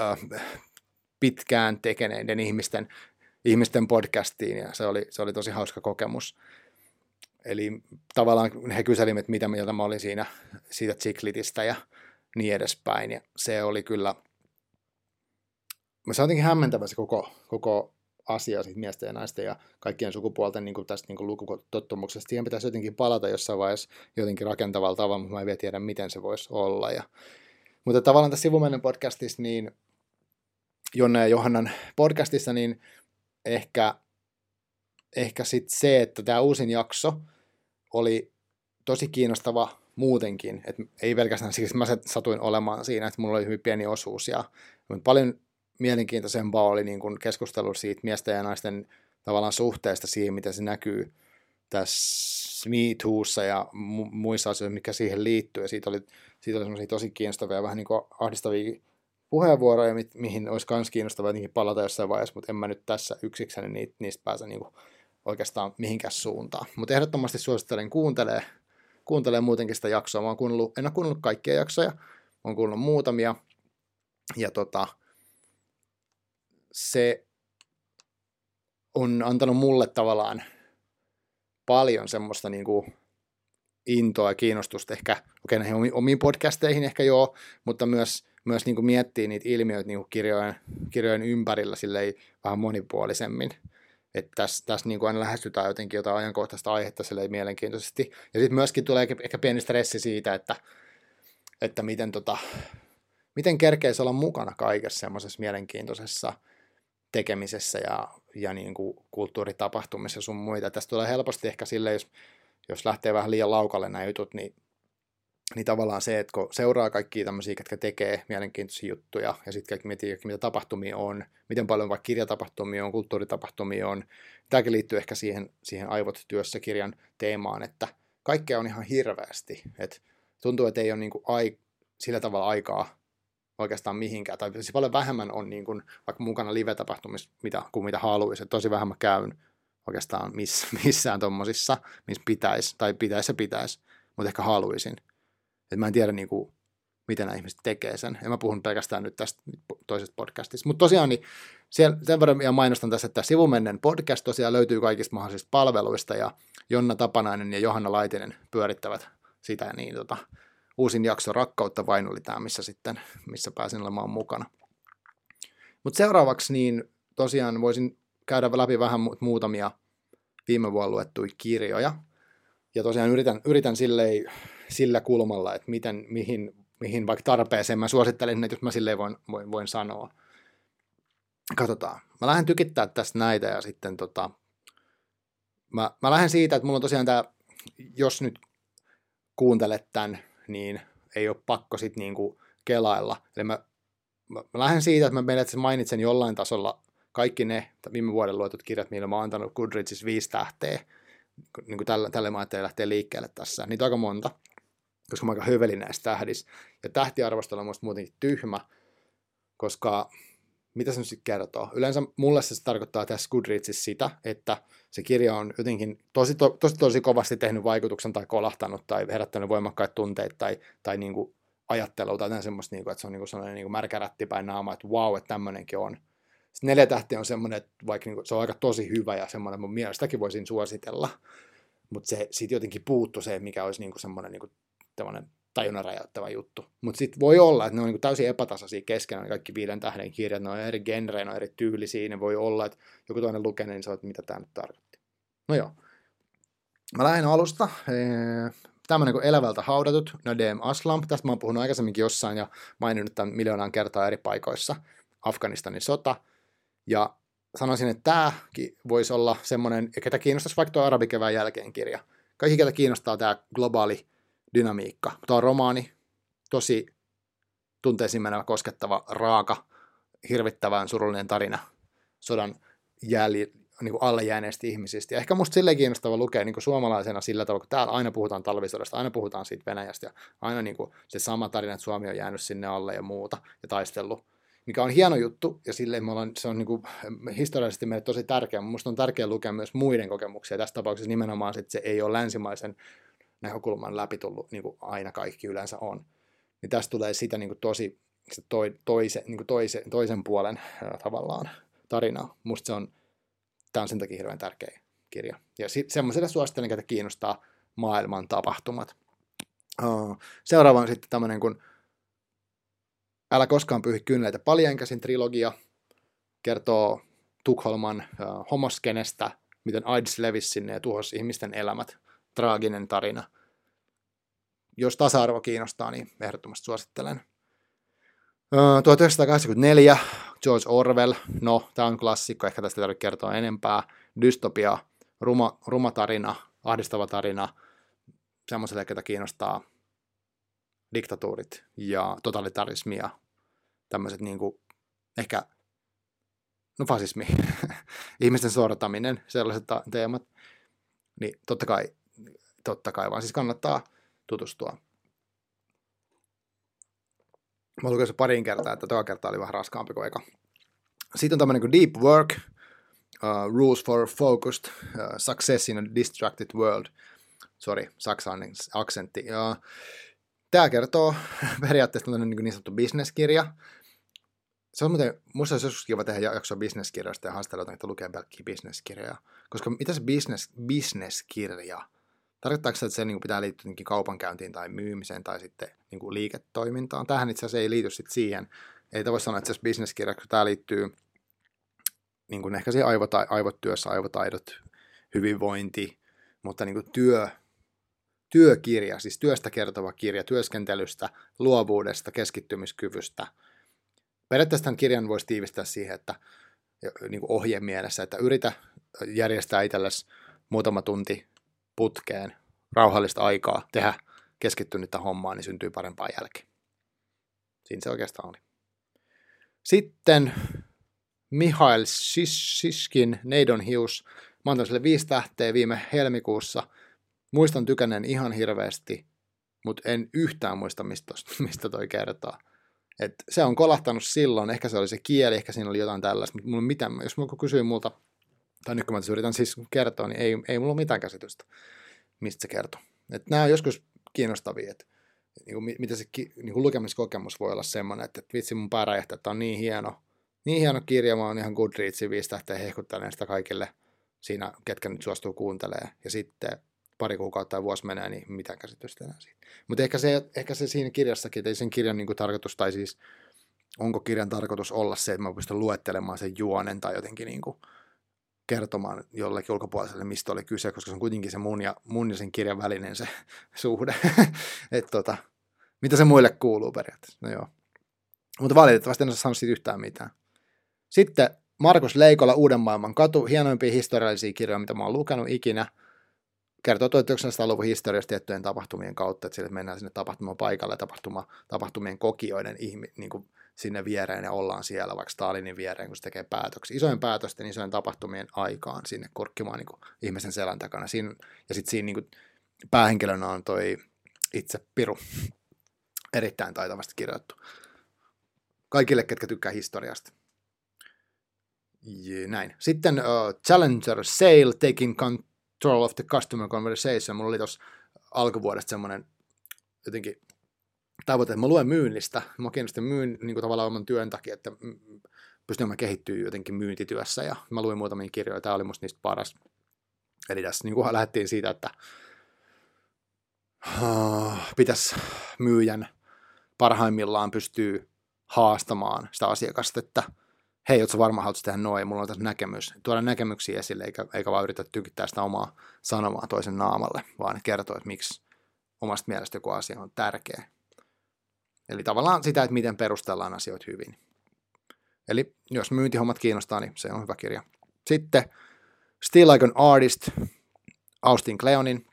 äh, pitkään tekeneiden ihmisten, ihmisten podcastiin ja se oli, se oli tosi hauska kokemus. Eli tavallaan he kyselivät, että mitä mieltä mä olin siinä siitä Chiklitistä ja niin edespäin. Ja se oli kyllä, se jotenkin hämmentävä se koko, koko asia siitä miesten ja naisten ja kaikkien sukupuolten niin kuin tästä niin kuin lukutottumuksesta. Siihen pitäisi jotenkin palata jossain vaiheessa jotenkin rakentavalla tavalla, mutta mä en vielä tiedä, miten se voisi olla. Ja, mutta tavallaan tässä sivumennen podcastissa, niin Jonne ja Johannan podcastissa, niin ehkä, ehkä sitten se, että tämä uusin jakso oli tosi kiinnostava muutenkin, että ei pelkästään siksi, että mä satuin olemaan siinä, että mulla oli hyvin pieni osuus, ja paljon mielenkiintoisempaa oli niin kuin keskustelu siitä miesten ja naisten tavallaan suhteesta siihen, miten se näkyy tässä Me Toossa ja mu- muissa asioissa, mikä siihen liittyy. Ja siitä oli, siitä oli tosi kiinnostavia, vähän niin kuin ahdistavia puheenvuoroja, mi- mihin olisi myös kiinnostavaa niihin palata jossain vaiheessa, mutta en mä nyt tässä yksikseni niitä, niistä pääse niin kuin oikeastaan mihinkään suuntaan. Mutta ehdottomasti suosittelen kuuntelee, kuuntelee muutenkin sitä jaksoa. Mä oon kuunnellut, en ole kuunnellut kaikkia jaksoja, mä oon kuunnellut muutamia. Ja tota, se on antanut mulle tavallaan paljon semmoista niin kuin intoa ja kiinnostusta ehkä, okei okay, näihin omiin podcasteihin ehkä joo, mutta myös, myös niin kuin miettii niitä ilmiöitä niin kuin kirjojen, kirjojen ympärillä silleen vähän monipuolisemmin. Että tässä, tässä niin kuin aina lähestytään jotenkin jotain ajankohtaista aihetta silleen mielenkiintoisesti. Ja sitten myöskin tulee ehkä pieni stressi siitä, että, että miten, tota, miten kerkeisi olla mukana kaikessa semmoisessa mielenkiintoisessa tekemisessä ja, ja niin kuin kulttuuritapahtumissa sun muita. Tästä tulee helposti ehkä sille, jos, jos lähtee vähän liian laukalle nämä jutut, niin, niin tavallaan se, että kun seuraa kaikkia tämmöisiä, jotka tekee mielenkiintoisia juttuja ja sitten kaikki miettii, mitä tapahtumia on, miten paljon vaikka kirjatapahtumia on, kulttuuritapahtumia on. Tämäkin liittyy ehkä siihen, siihen aivot työssä kirjan teemaan, että kaikkea on ihan hirveästi. Et tuntuu, että ei ole niin kuin ai, sillä tavalla aikaa oikeastaan mihinkään, tai siis paljon vähemmän on niin kuin, vaikka mukana live-tapahtumissa mitä, kuin mitä haluaisi, että tosi vähemmän käyn oikeastaan miss, missään tuommoisissa, missä pitäisi, tai pitäisi ja pitäisi, mutta ehkä haluaisin. Että mä en tiedä niin kuin, miten nämä ihmiset tekee sen. En mä puhun pelkästään nyt tästä toisesta podcastista. Mutta tosiaan niin siellä, sen verran ja mainostan tässä, että sivumennen podcast tosiaan löytyy kaikista mahdollisista palveluista ja Jonna Tapanainen ja Johanna Laitinen pyörittävät sitä, niin tota, uusin jakso Rakkautta vain oli tämä, missä sitten, missä pääsin olemaan mukana. Mutta seuraavaksi niin tosiaan voisin käydä läpi vähän muutamia viime vuonna luettuja kirjoja. Ja tosiaan yritän, yritän sillei, sillä kulmalla, että miten, mihin, mihin vaikka tarpeeseen mä suosittelen, että jos mä silleen voin, voin, voin sanoa. Katsotaan. Mä lähden tykittää tästä näitä ja sitten tota, mä, mä lähden siitä, että mulla on tosiaan tämä, jos nyt kuuntelet tämän niin ei ole pakko sitten niinku kelailla. Eli mä, mä, mä lähden siitä, että mä periaatteessa mainitsen jollain tasolla kaikki ne viime vuoden luetut kirjat, millä mä oon antanut Goodreadsissa viisi tähteä. Niin kuin tälle, tälle mä ajattelin lähteä liikkeelle tässä. Niitä on aika monta, koska mä aika hövelin näistä tähdistä. Ja tähtiarvostelu on muutenkin tyhmä, koska mitä se nyt sitten kertoo? Yleensä mulle se tarkoittaa tässä Goodreadsissa sitä, että se kirja on jotenkin tosi, to, tosi, tosi kovasti tehnyt vaikutuksen tai kolahtanut tai herättänyt voimakkaita tunteita tai, tai niin kuin ajattelua tai semmoista, niin kuin, että se on niin kuin sellainen niin kuin märkä rättipäin naama, että wow, että tämmöinenkin on. Sitten neljä tähtiä on semmoinen, että vaikka niin kuin, se on aika tosi hyvä ja semmoinen, mun mielestäkin voisin suositella, mutta se siitä jotenkin puuttu se, mikä olisi niin kuin semmoinen niin kuin, tajunnan räjäyttävä juttu. Mutta sitten voi olla, että ne on niin täysin epätasaisia keskenään, kaikki viiden tähden kirjat, ne on eri genrejä, ne on eri tyylisiä, ne voi olla, että joku toinen lukee, niin on, että mitä tämä nyt tarkoitti. No joo. Mä lähden alusta. Tämmöinen kuin Elävältä haudatut, Nadeem Aslam. Tästä mä oon puhunut aikaisemminkin jossain ja maininnut tämän miljoonaan kertaa eri paikoissa. Afganistanin sota. Ja sanoisin, että tämäkin voisi olla semmoinen, ketä kiinnostaisi vaikka tuo arabikevään jälkeen kirja. Kaikki, ketä kiinnostaa tämä globaali dynamiikka. Tämä on romaani, tosi tunteisiin menevä, koskettava, raaka, hirvittävän surullinen tarina sodan jälji, niin kuin alle jääneistä ihmisistä. Ja ehkä musta silleen kiinnostava lukea niin kuin suomalaisena sillä tavalla, kun täällä aina puhutaan talvisodasta, aina puhutaan siitä Venäjästä ja aina niin kuin se sama tarina, että Suomi on jäänyt sinne alle ja muuta ja taistellut mikä on hieno juttu, ja silleen me ollaan, se on niin kuin, historiallisesti meille tosi tärkeä. Minusta on tärkeää lukea myös muiden kokemuksia. Tässä tapauksessa nimenomaan, että se ei ole länsimaisen näkökulman läpi tullut, niin kuin aina kaikki yleensä on. Niin tästä tulee sitä niin kuin tosi se toi, toise, niin kuin toise, toisen puolen ää, tavallaan tarinaa. Musta se on, tämä on sen takia hirveän tärkeä kirja. Ja sitten semmoiselle suosittelen, että kiinnostaa maailman tapahtumat. Uh, seuraava on sitten tämmöinen kuin Älä koskaan pyyhi kyyneleitä paljainkäsin trilogia. Kertoo Tukholman uh, homoskenestä, miten AIDS levisi sinne ja tuhosi ihmisten elämät traaginen tarina. Jos tasa-arvo kiinnostaa, niin ehdottomasti suosittelen. 1984, George Orwell, no tämä on klassikko, ehkä tästä tarvitse kertoa enempää. Dystopia, ruma, ruma tarina, ahdistava tarina, semmoiselle, ketä kiinnostaa diktatuurit ja totalitarismi ja tämmöiset niin kuin, ehkä, no fasismi, ihmisten sortaminen, sellaiset teemat, niin totta kai, totta kai vaan siis kannattaa tutustua. Mä lukin se pariin kertaa, että toka kerta oli vähän raskaampi kuin eka. Sitten on tämmöinen kuin Deep Work, uh, Rules for Focused uh, Success in a Distracted World. Sorry, saksalainen aksentti. Ja tämä kertoo periaatteessa tämmöinen niin, niin sanottu bisneskirja. Se on muuten, musta olisi joskus kiva tehdä jakso bisneskirjasta ja haastella jotain, että lukee pelkkiä bisneskirjoja. Koska mitä se business, bisneskirja? Tarkoittaako se, että se niin pitää liittyä kaupankäyntiin tai myymiseen tai sitten niin kuin liiketoimintaan? Tähän itse asiassa ei liity sitten siihen. Ei voi sanoa, että se bisneskirja, kun tämä liittyy niin kuin ehkä siihen aivota, aivotyössä, aivotaidot, hyvinvointi, mutta niin kuin työ, työkirja, siis työstä kertova kirja, työskentelystä, luovuudesta, keskittymiskyvystä. Periaatteessa tämän kirjan voisi tiivistää siihen, että niin kuin ohje mielessä, että yritä järjestää itsellesi muutama tunti putkeen rauhallista aikaa tehdä keskittynyttä hommaa, niin syntyy parempaa jälkeä. Siinä se oikeastaan oli. Sitten Mihail Siskin Neidon hius. Mä antan sille viisi tähteä viime helmikuussa. Muistan tykänneen ihan hirveästi, mutta en yhtään muista, mistä, mistä toi kertoo. Et se on kolahtanut silloin, ehkä se oli se kieli, ehkä siinä oli jotain tällaista, mutta mulla mitään, jos mulla kysyy multa, tai nyt kun mä yritän siis kertoa, niin ei, ei mulla ole mitään käsitystä, mistä se kertoo. Et nämä on joskus kiinnostavia, että niin kuin, mitä se niin kuin lukemiskokemus voi olla semmoinen, että, että vitsi mun pää räjähtää, että on niin hieno, niin hieno kirja, mä oon ihan Goodreadsin viisi tähteä hehkuttelen sitä kaikille siinä, ketkä nyt suostuu kuuntelee. Ja sitten pari kuukautta tai vuosi menee, niin mitään käsitystä enää siitä. Mutta ehkä se, ehkä se siinä kirjassakin, että ei sen kirjan niin kuin tarkoitus, tai siis onko kirjan tarkoitus olla se, että mä pystyn luettelemaan sen juonen tai jotenkin niin kuin kertomaan jollekin ulkopuoliselle, mistä oli kyse, koska se on kuitenkin se mun ja, mun ja sen kirjan välinen se suhde. että tota, mitä se muille kuuluu periaatteessa. No joo. Mutta valitettavasti en osaa sanoa siitä yhtään mitään. Sitten Markus Leikola Uuden maailman katu, hienoimpia historiallisia kirjoja, mitä mä oon lukenut ikinä. Kertoo 1900-luvun historiasta tiettyjen tapahtumien kautta, että sille mennään sinne tapahtuman paikalle tapahtuma, tapahtumien kokijoiden ihmi, niin kuin sinne viereen ja ollaan siellä vaikka Stalinin viereen, kun se tekee päätöksiä. Isojen päätösten, isojen tapahtumien aikaan sinne korkkimaan niin kuin ihmisen selän takana. Siinä, ja sitten siinä niin kuin päähenkilönä on toi itse Piru. Erittäin taitavasti kirjoittu. Kaikille, ketkä tykkää historiasta. Yeah, näin. Sitten uh, Challenger Sale, Taking Control of the Customer Conversation. Mulla oli tuossa alkuvuodesta semmoinen jotenkin tavoite, että mä luen myynnistä. Mä kiinnostin myyn niin kuin tavallaan oman työn takia, että pystyn mä kehittyä jotenkin myyntityössä ja mä luin muutamia kirjoja. Tämä oli musta niistä paras. Eli tässä niin lähdettiin siitä, että uh, pitäisi myyjän parhaimmillaan pystyy haastamaan sitä asiakasta, että hei, ootko varmaan haluat tehdä noin, mulla on tässä näkemys. Tuoda näkemyksiä esille, eikä, eikä vaan yritä tykittää sitä omaa sanomaa toisen naamalle, vaan kertoa, että miksi omasta mielestä joku asia on tärkeä. Eli tavallaan sitä, että miten perustellaan asioita hyvin. Eli jos myyntihommat kiinnostaa, niin se on hyvä kirja. Sitten Still Like an Artist, Austin Kleonin,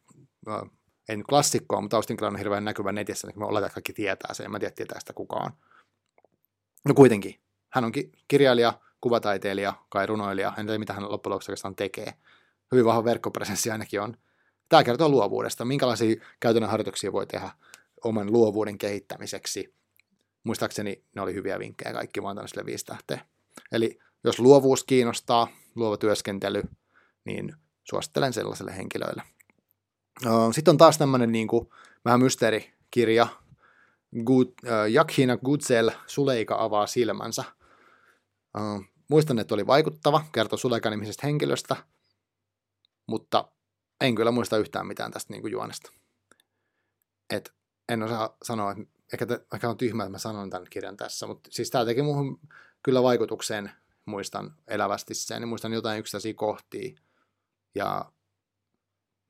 nyt klassikkoa, mutta Austin Kleon on hirveän näkyvä netissä, niin mä oletan, että kaikki tietää sen, en mä tiedä, tietää sitä kukaan. No kuitenkin, hän onkin kirjailija, kuvataiteilija, kai runoilija, en tiedä mitä hän loppujen lopuksi oikeastaan tekee. Hyvin vahva verkkopresenssi ainakin on. Tämä kertoo luovuudesta, minkälaisia käytännön harjoituksia voi tehdä oman luovuuden kehittämiseksi. Muistaakseni ne oli hyviä vinkkejä kaikki, mä oon sille viisi tähteä. Eli jos luovuus kiinnostaa, luova työskentely, niin suosittelen sellaiselle henkilöille. Sitten on taas tämmöinen niin kuin, vähän mysteerikirja, Good, äh, Jakhina Gudsel, Suleika avaa silmänsä. Äh, muistan, että oli vaikuttava, kertoi Suleikan nimisestä henkilöstä, mutta en kyllä muista yhtään mitään tästä niin kuin juonesta. Et en osaa sanoa, että ehkä, ehkä on tyhmä, että mä sanon tämän kirjan tässä, mutta siis tämä teki muuhun kyllä vaikutuksen, muistan elävästi sen, niin muistan jotain yksittäisiä kohtia, ja,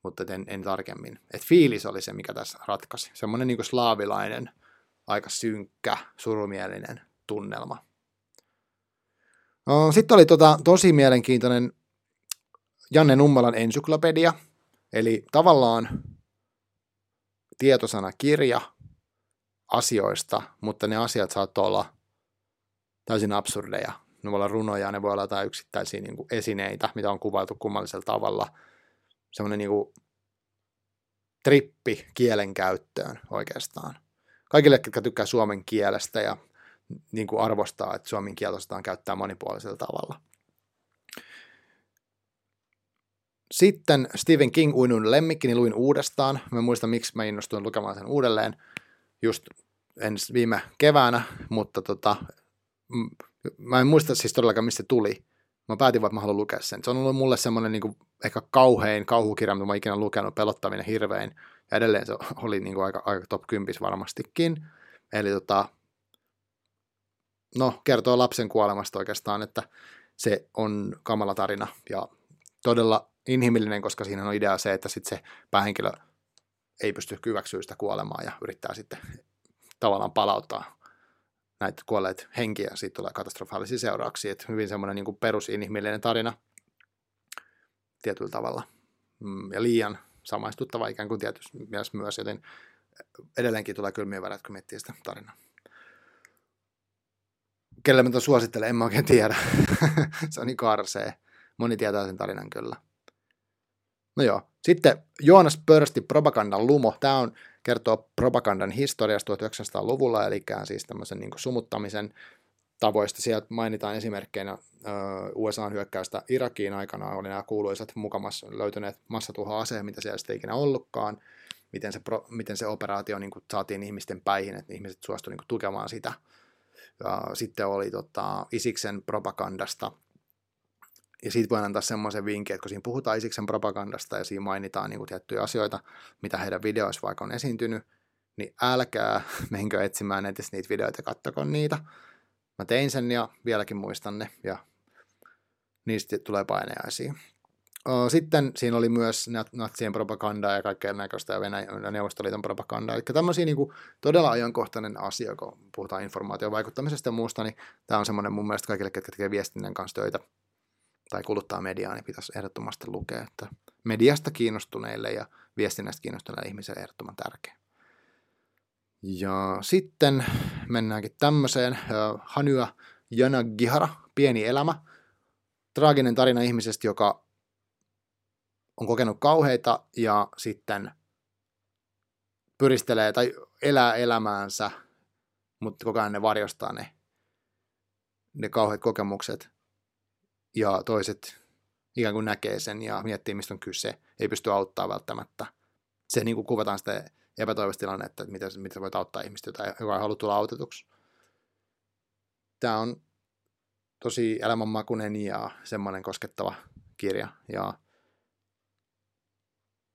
mutta en, en tarkemmin. Et fiilis oli se, mikä tässä ratkaisi. Semmoinen niin slaavilainen, aika synkkä, surumielinen tunnelma. No, sitten oli tota, tosi mielenkiintoinen Janne Nummelan ensyklopedia, eli tavallaan tietosanakirja asioista, mutta ne asiat saattoi olla täysin absurdeja. Ne voi olla runoja, ne voi olla jotain yksittäisiä niin kuin esineitä, mitä on kuvailtu kummallisella tavalla. Semmoinen niin kuin trippi kielen käyttöön oikeastaan. Kaikille, jotka tykkää suomen kielestä ja niin kuin arvostaa, että suomen kieltä osataan käyttää monipuolisella tavalla. Sitten Stephen King uinun lemmikki, niin luin uudestaan. Mä muistan, miksi mä innostuin lukemaan sen uudelleen just ensi viime keväänä, mutta tota, mä en muista siis todellakaan, mistä se tuli. Mä päätin vaan, että mä haluan lukea sen. Se on ollut mulle semmoinen niin ehkä kauhein kauhukirja, mitä mä ikinä lukenut, pelottavinen hirvein. Ja edelleen se oli niin kuin aika, aika top 10 varmastikin. Eli tota, no, kertoo lapsen kuolemasta oikeastaan, että se on kamala tarina ja todella inhimillinen, koska siinä on idea se, että sitten se päähenkilö ei pysty hyväksyä sitä kuolemaa ja yrittää sitten tavallaan palauttaa näitä kuolleet henkiä, siitä tulee katastrofaalisia seurauksia. Että hyvin semmoinen niin perusinhimillinen tarina tietyllä tavalla mm, ja liian samaistuttava ikään kuin tietysti myös, joten edelleenkin tulee kylmiä väärät, kun miettii sitä tarinaa. Kelle mä suosittelen, en mä oikein tiedä. se on niin karsee. Moni tietää sen tarinan kyllä. No joo. Sitten Joonas Pörsti, propagandan lumo. Tämä on kertoo propagandan historiasta 1900-luvulla, eli siis tämmöisen niin sumuttamisen tavoista. Sieltä mainitaan esimerkkeinä USAn hyökkäystä Irakiin aikana, oli nämä kuuluisat mukamassa löytyneet massatuhoaseet, mitä siellä sitten ikinä ollutkaan, miten se, pro, miten se operaatio niin kuin, saatiin ihmisten päihin, että ihmiset suostuivat niin tukemaan sitä. Ja sitten oli tota, Isiksen propagandasta ja siitä voin antaa semmoisen vinkin, että kun siinä puhutaan Isiksen propagandasta ja siinä mainitaan niin kuin tiettyjä asioita, mitä heidän videoissa vaikka on esiintynyt, niin älkää menkö etsimään netistä niitä videoita ja niitä. Mä tein sen ja vieläkin muistan ne ja niistä tulee paineaisia. Sitten siinä oli myös natsien propagandaa ja kaikkea näköistä ja Venäjän Neuvostoliiton propagandaa. Eli tämmöisiä niin kuin todella ajankohtainen asia, kun puhutaan informaation vaikuttamisesta ja muusta, niin tämä on semmoinen mun mielestä kaikille, ketkä tekee viestinnän kanssa töitä, tai kuluttaa mediaa, niin pitäisi ehdottomasti lukea, että mediasta kiinnostuneille ja viestinnästä kiinnostuneille ihmisille ehdottoman tärkeä. Ja sitten mennäänkin tämmöiseen. Hanyä Gihara, Pieni elämä. Traaginen tarina ihmisestä, joka on kokenut kauheita ja sitten pyristelee tai elää elämäänsä, mutta koko ajan ne varjostaa ne, ne kauheat kokemukset ja toiset ikään kuin näkee sen ja miettii, mistä on kyse, ei pysty auttaa välttämättä. Se niin kuin kuvataan sitä epätoivoista tilannetta, että miten, miten voit auttaa ihmistä, joka ei halua tulla autetuksi. Tämä on tosi elämänmakuinen ja semmoinen koskettava kirja. Ja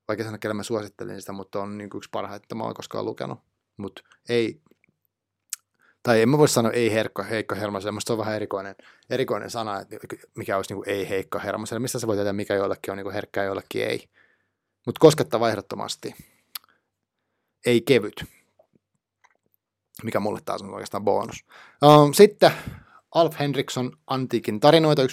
vaikka sanoa, kelle mä suosittelin sitä, mutta on niin yksi parhaita, mä oon koskaan lukenut. Mutta ei, tai en mä voi sanoa ei herkko, heikko hermoselle, musta se on vähän erikoinen, erikoinen sana, että mikä olisi niin kuin ei heikko hermoselle, mistä se voi tietää, mikä joillekin on niin kuin herkkä ja joillekin ei. Mutta koskettava ehdottomasti. Ei kevyt, mikä mulle taas on oikeastaan bonus. Um, sitten Alf Henriksson Antiikin tarinoita 1-2.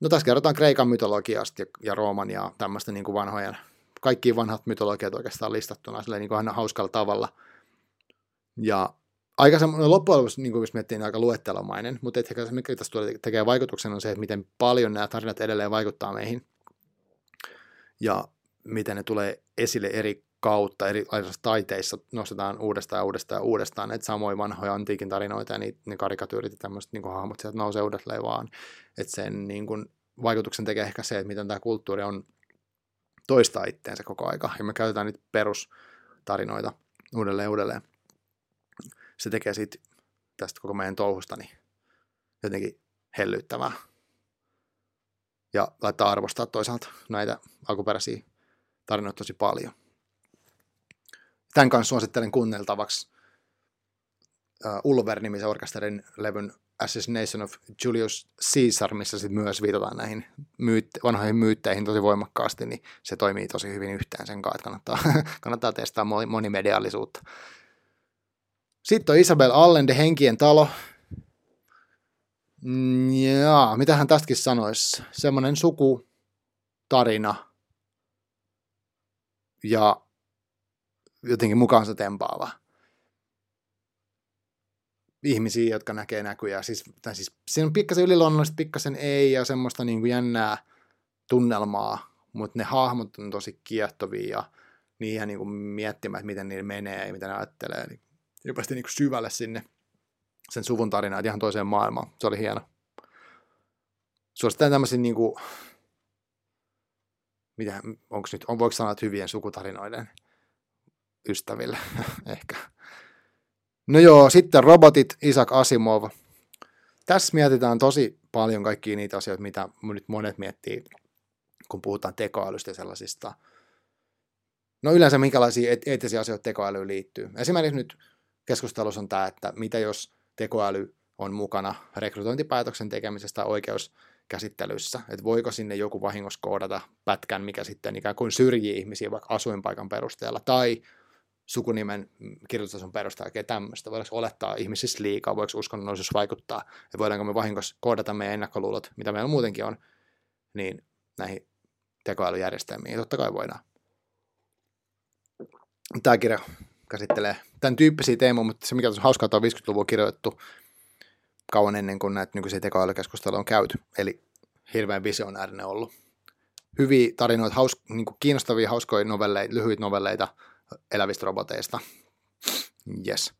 No tässä kerrotaan Kreikan mytologiasta ja, ja Rooman ja tämmöistä niin kuin vanhojen, kaikki vanhat mytologiat oikeastaan listattuna silleen niin kuin aina hauskalla tavalla. Ja aika semmoinen loppujen lopuksi, niin kuin jos miettii, niin aika luettelomainen, mutta ehkä se, mikä tässä tulee, tekee vaikutuksen, on se, että miten paljon nämä tarinat edelleen vaikuttaa meihin. Ja miten ne tulee esille eri kautta, eri taiteissa nostetaan uudestaan ja uudestaan ja uudestaan että samoin vanhoja antiikin tarinoita ja niitä, ne karikatyyrit ja tämmöiset niin hahmot sieltä nousee uudelleen vaan. Että sen niin kuin, vaikutuksen tekee ehkä se, että miten tämä kulttuuri on toistaa itteensä koko aika. Ja me käytetään niitä perustarinoita uudelleen uudelleen se tekee siitä tästä koko meidän touhusta niin jotenkin hellyttävää. Ja laittaa arvostaa toisaalta näitä alkuperäisiä tarinoita tosi paljon. Tämän kanssa suosittelen kuunneltavaksi Ulver-nimisen orkesterin levyn Assassination of Julius Caesar, missä sitten myös viitataan näihin myytte- vanhoihin myytteihin tosi voimakkaasti, niin se toimii tosi hyvin yhteen sen kanssa, että kannattaa, kannattaa testaa monimediallisuutta. Sitten on Isabel Allende, Henkien talo. Mm, jaa, mitä hän tästäkin sanoisi? Semmoinen sukutarina. Ja jotenkin mukaansa tempaava. Ihmisiä, jotka näkee näkyjä. Siis, tai siis, siinä on pikkasen yliluonnollista, pikkasen ei ja semmoista niin kuin jännää tunnelmaa, mutta ne hahmot on tosi kiehtovia ja niihin niin kuin miettimään, että miten niillä menee ja mitä ne ajattelee. Niin jopa niin kuin syvälle sinne sen suvun tarinaan, ihan toiseen maailmaan. Se oli hieno. Suosittelen tämmöisiä niin kuin, mitä, onko nyt, on, voiko sanoa, että hyvien sukutarinoiden ystäville ehkä. No joo, sitten robotit, Isaac Asimov. Tässä mietitään tosi paljon kaikkia niitä asioita, mitä nyt monet miettii, kun puhutaan tekoälystä ja sellaisista. No yleensä minkälaisia eettisiä asioita tekoälyyn liittyy. Esimerkiksi nyt keskustelussa on tämä, että mitä jos tekoäly on mukana rekrytointipäätöksen tekemisestä oikeus käsittelyssä, että voiko sinne joku vahingossa koodata pätkän, mikä sitten ikään kuin syrjii ihmisiä vaikka asuinpaikan perusteella, tai sukunimen kirjoitustason perusteella, oikein tämmöistä. Voidaanko olettaa ihmisissä liikaa, voiko uskonnollisuus vaikuttaa, ja voidaanko me vahingossa koodata meidän ennakkoluulot, mitä meillä muutenkin on, niin näihin tekoälyjärjestelmiin. Totta kai voidaan. Tämä kirja käsittelee tämän tyyppisiä teemoja, mutta se mikä on hauskaa, että on 50-luvulla kirjoitettu kauan ennen kuin näitä nykyisiä tekoälykeskusteluja on käyty. Eli hirveän visionäärinen ollut. Hyviä tarinoita, haus, niin kuin kiinnostavia, hauskoja novelleita, lyhyitä novelleita elävistä roboteista. Yes.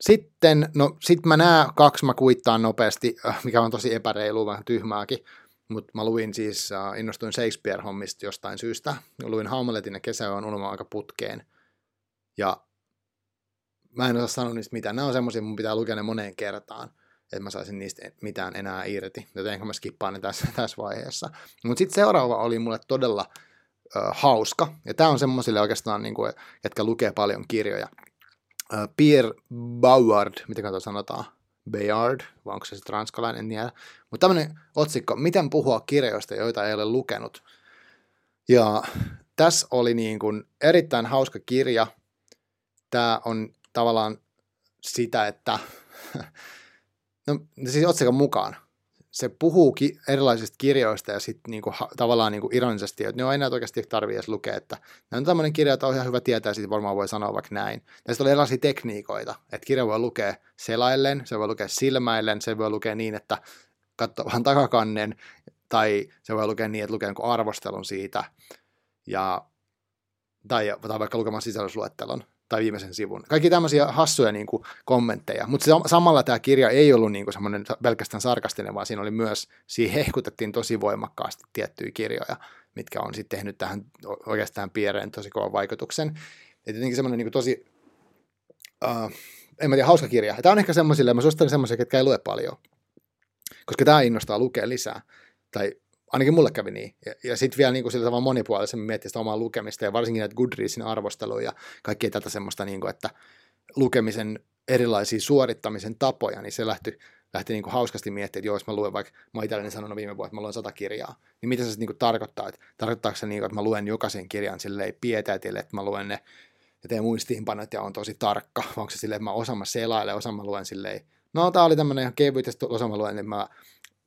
Sitten, no sit mä näen kaksi, mä kuittaan nopeasti, äh, mikä on tosi epäreilu, vähän tyhmääkin. Mutta mä luin siis, uh, innostuin Shakespeare-hommista jostain syystä. Luin Hamletin ja kesä on unelma aika putkeen. Ja mä en osaa sanoa niistä mitään. Nämä on semmoisia, mun pitää lukea ne moneen kertaan että mä saisin niistä mitään enää irti, joten mä skippaan ne tässä, tässä vaiheessa. Mutta sitten seuraava oli mulle todella ö, hauska, ja tämä on semmoisille oikeastaan, niin kuin, jotka lukee paljon kirjoja. Ö, Pierre Bauard, miten kato sanotaan, Bayard, vai onko se sitten ranskalainen, en tiedä. Mutta tämmöinen otsikko, miten puhua kirjoista, joita ei ole lukenut. Ja tässä oli niin kuin erittäin hauska kirja. Tämä on tavallaan sitä, että No siis otsikon mukaan. Se puhuu ki- erilaisista kirjoista ja sitten niinku, ha- tavallaan niinku ironisesti, että ne on enää oikeasti tarvitse edes lukea, että nämä on tämmöinen kirja, että on ihan hyvä tietää, sitten varmaan voi sanoa vaikka näin. Ja sitten oli erilaisia tekniikoita, että kirja voi lukea selaillen, se voi lukea silmäillen, se voi lukea niin, että katsoo vähän takakannen, tai se voi lukea niin, että lukee arvostelun siitä, ja, tai, tai vaikka lukemaan sisällysluettelon tai viimeisen sivun. Kaikki tämmöisiä hassuja niin kuin, kommentteja, mutta samalla tämä kirja ei ollut niin kuin, semmoinen pelkästään sarkastinen, vaan siinä oli myös, siihen hehkutettiin tosi voimakkaasti tiettyjä kirjoja, mitkä on sitten tehnyt tähän oikeastaan piireen tosi kovan vaikutuksen. Et jotenkin semmoinen niin kuin, tosi, uh, en mä tiedä, hauska kirja. Tämä on ehkä semmoisille, mä suosittelen semmoisia, ketkä ei lue paljon, koska tämä innostaa lukea lisää. Tai ainakin mulle kävi niin. Ja, ja sitten vielä niin kuin sillä tavalla monipuolisemmin miettiä sitä omaa lukemista ja varsinkin näitä Goodreadsin arvosteluja ja kaikkea tätä semmoista, niin kuin, että lukemisen erilaisia suorittamisen tapoja, niin se lähti, lähti niin kuin hauskasti miettimään, että jos mä luen vaikka, mä itselleni sanonut viime vuonna, että mä luen sata kirjaa, niin mitä se sitten niin tarkoittaa, että tarkoittaako se niin kuin, että mä luen jokaisen kirjan silleen pietätille, että mä luen ne ja teen muistiinpanot ja on tosi tarkka, vai onko se silleen, että mä osaan mä selaile, osaan mä luen silleen, no tää oli tämmöinen ihan kevyt, ja osaan mä luen, niin mä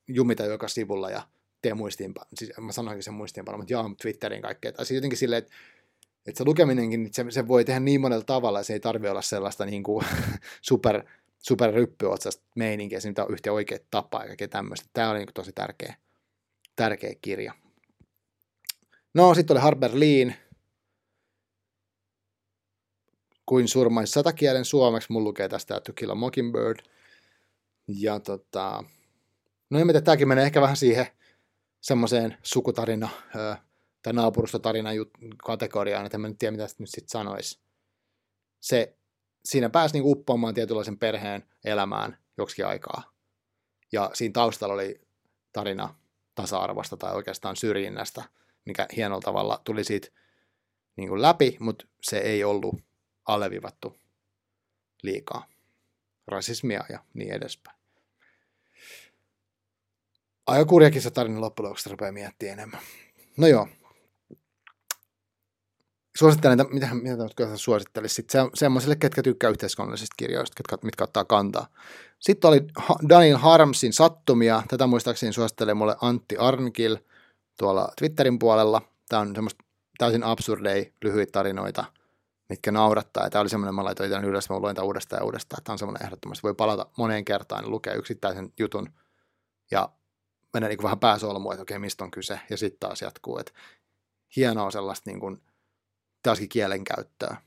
jumitan joka sivulla ja tee muistiinpano, siis mä sanoinkin sen muistiinpano, mutta jaan Twitterin kaikkea. Tai siis jotenkin silleen, että, että se lukeminenkin, se, se voi tehdä niin monella tavalla, se ei tarvi olla sellaista niin kuin super, super ryppyotsasta meininkiä, se on yhtä oikea tapa ja kaikkea tämmöistä. Tämä oli niin kuin tosi tärkeä, tärkeä kirja. No, sitten oli Harper Leen, kuin surmaisi satakielen suomeksi. Mulla lukee tästä To Kill a Mockingbird. Ja tota, no en tiedä, tämäkin menee ehkä vähän siihen semmoiseen sukutarina tai naapurustotarina kategoriaan, että en mä nyt tiedä, mitä nyt sitten sanoisi. Se, siinä pääsi niinku uppoamaan tietynlaisen perheen elämään joksikin aikaa. Ja siinä taustalla oli tarina tasa-arvosta tai oikeastaan syrjinnästä, mikä hienolla tavalla tuli siitä niin kuin läpi, mutta se ei ollut allevivattu liikaa. Rasismia ja niin edespäin aika kurjakin se tarina loppujen lopuksi rupeaa miettimään enemmän. No joo. Suosittelen, mitä, mitä mitä suosittelisi sitten se, semmoisille, ketkä tykkää yhteiskunnallisista kirjoista, ketkä, mitkä ottaa kantaa. Sitten oli Daniel Harmsin Sattumia. Tätä muistaakseni suosittelee mulle Antti Arnkil tuolla Twitterin puolella. Tämä on semmoista täysin absurdei lyhyitä tarinoita. mitkä naurattaa. Ja tämä oli semmoinen, mä laitoin itse ylös, mä luen tämän uudestaan ja uudestaan. Tämä on semmoinen ehdottomasti, voi palata moneen kertaan ja lukea yksittäisen jutun ja mennä niin kuin vähän pääsolmuun, että okei, mistä on kyse, ja sitten taas jatkuu. Että hienoa sellaista niin kuin, taaskin kielen käyttöä,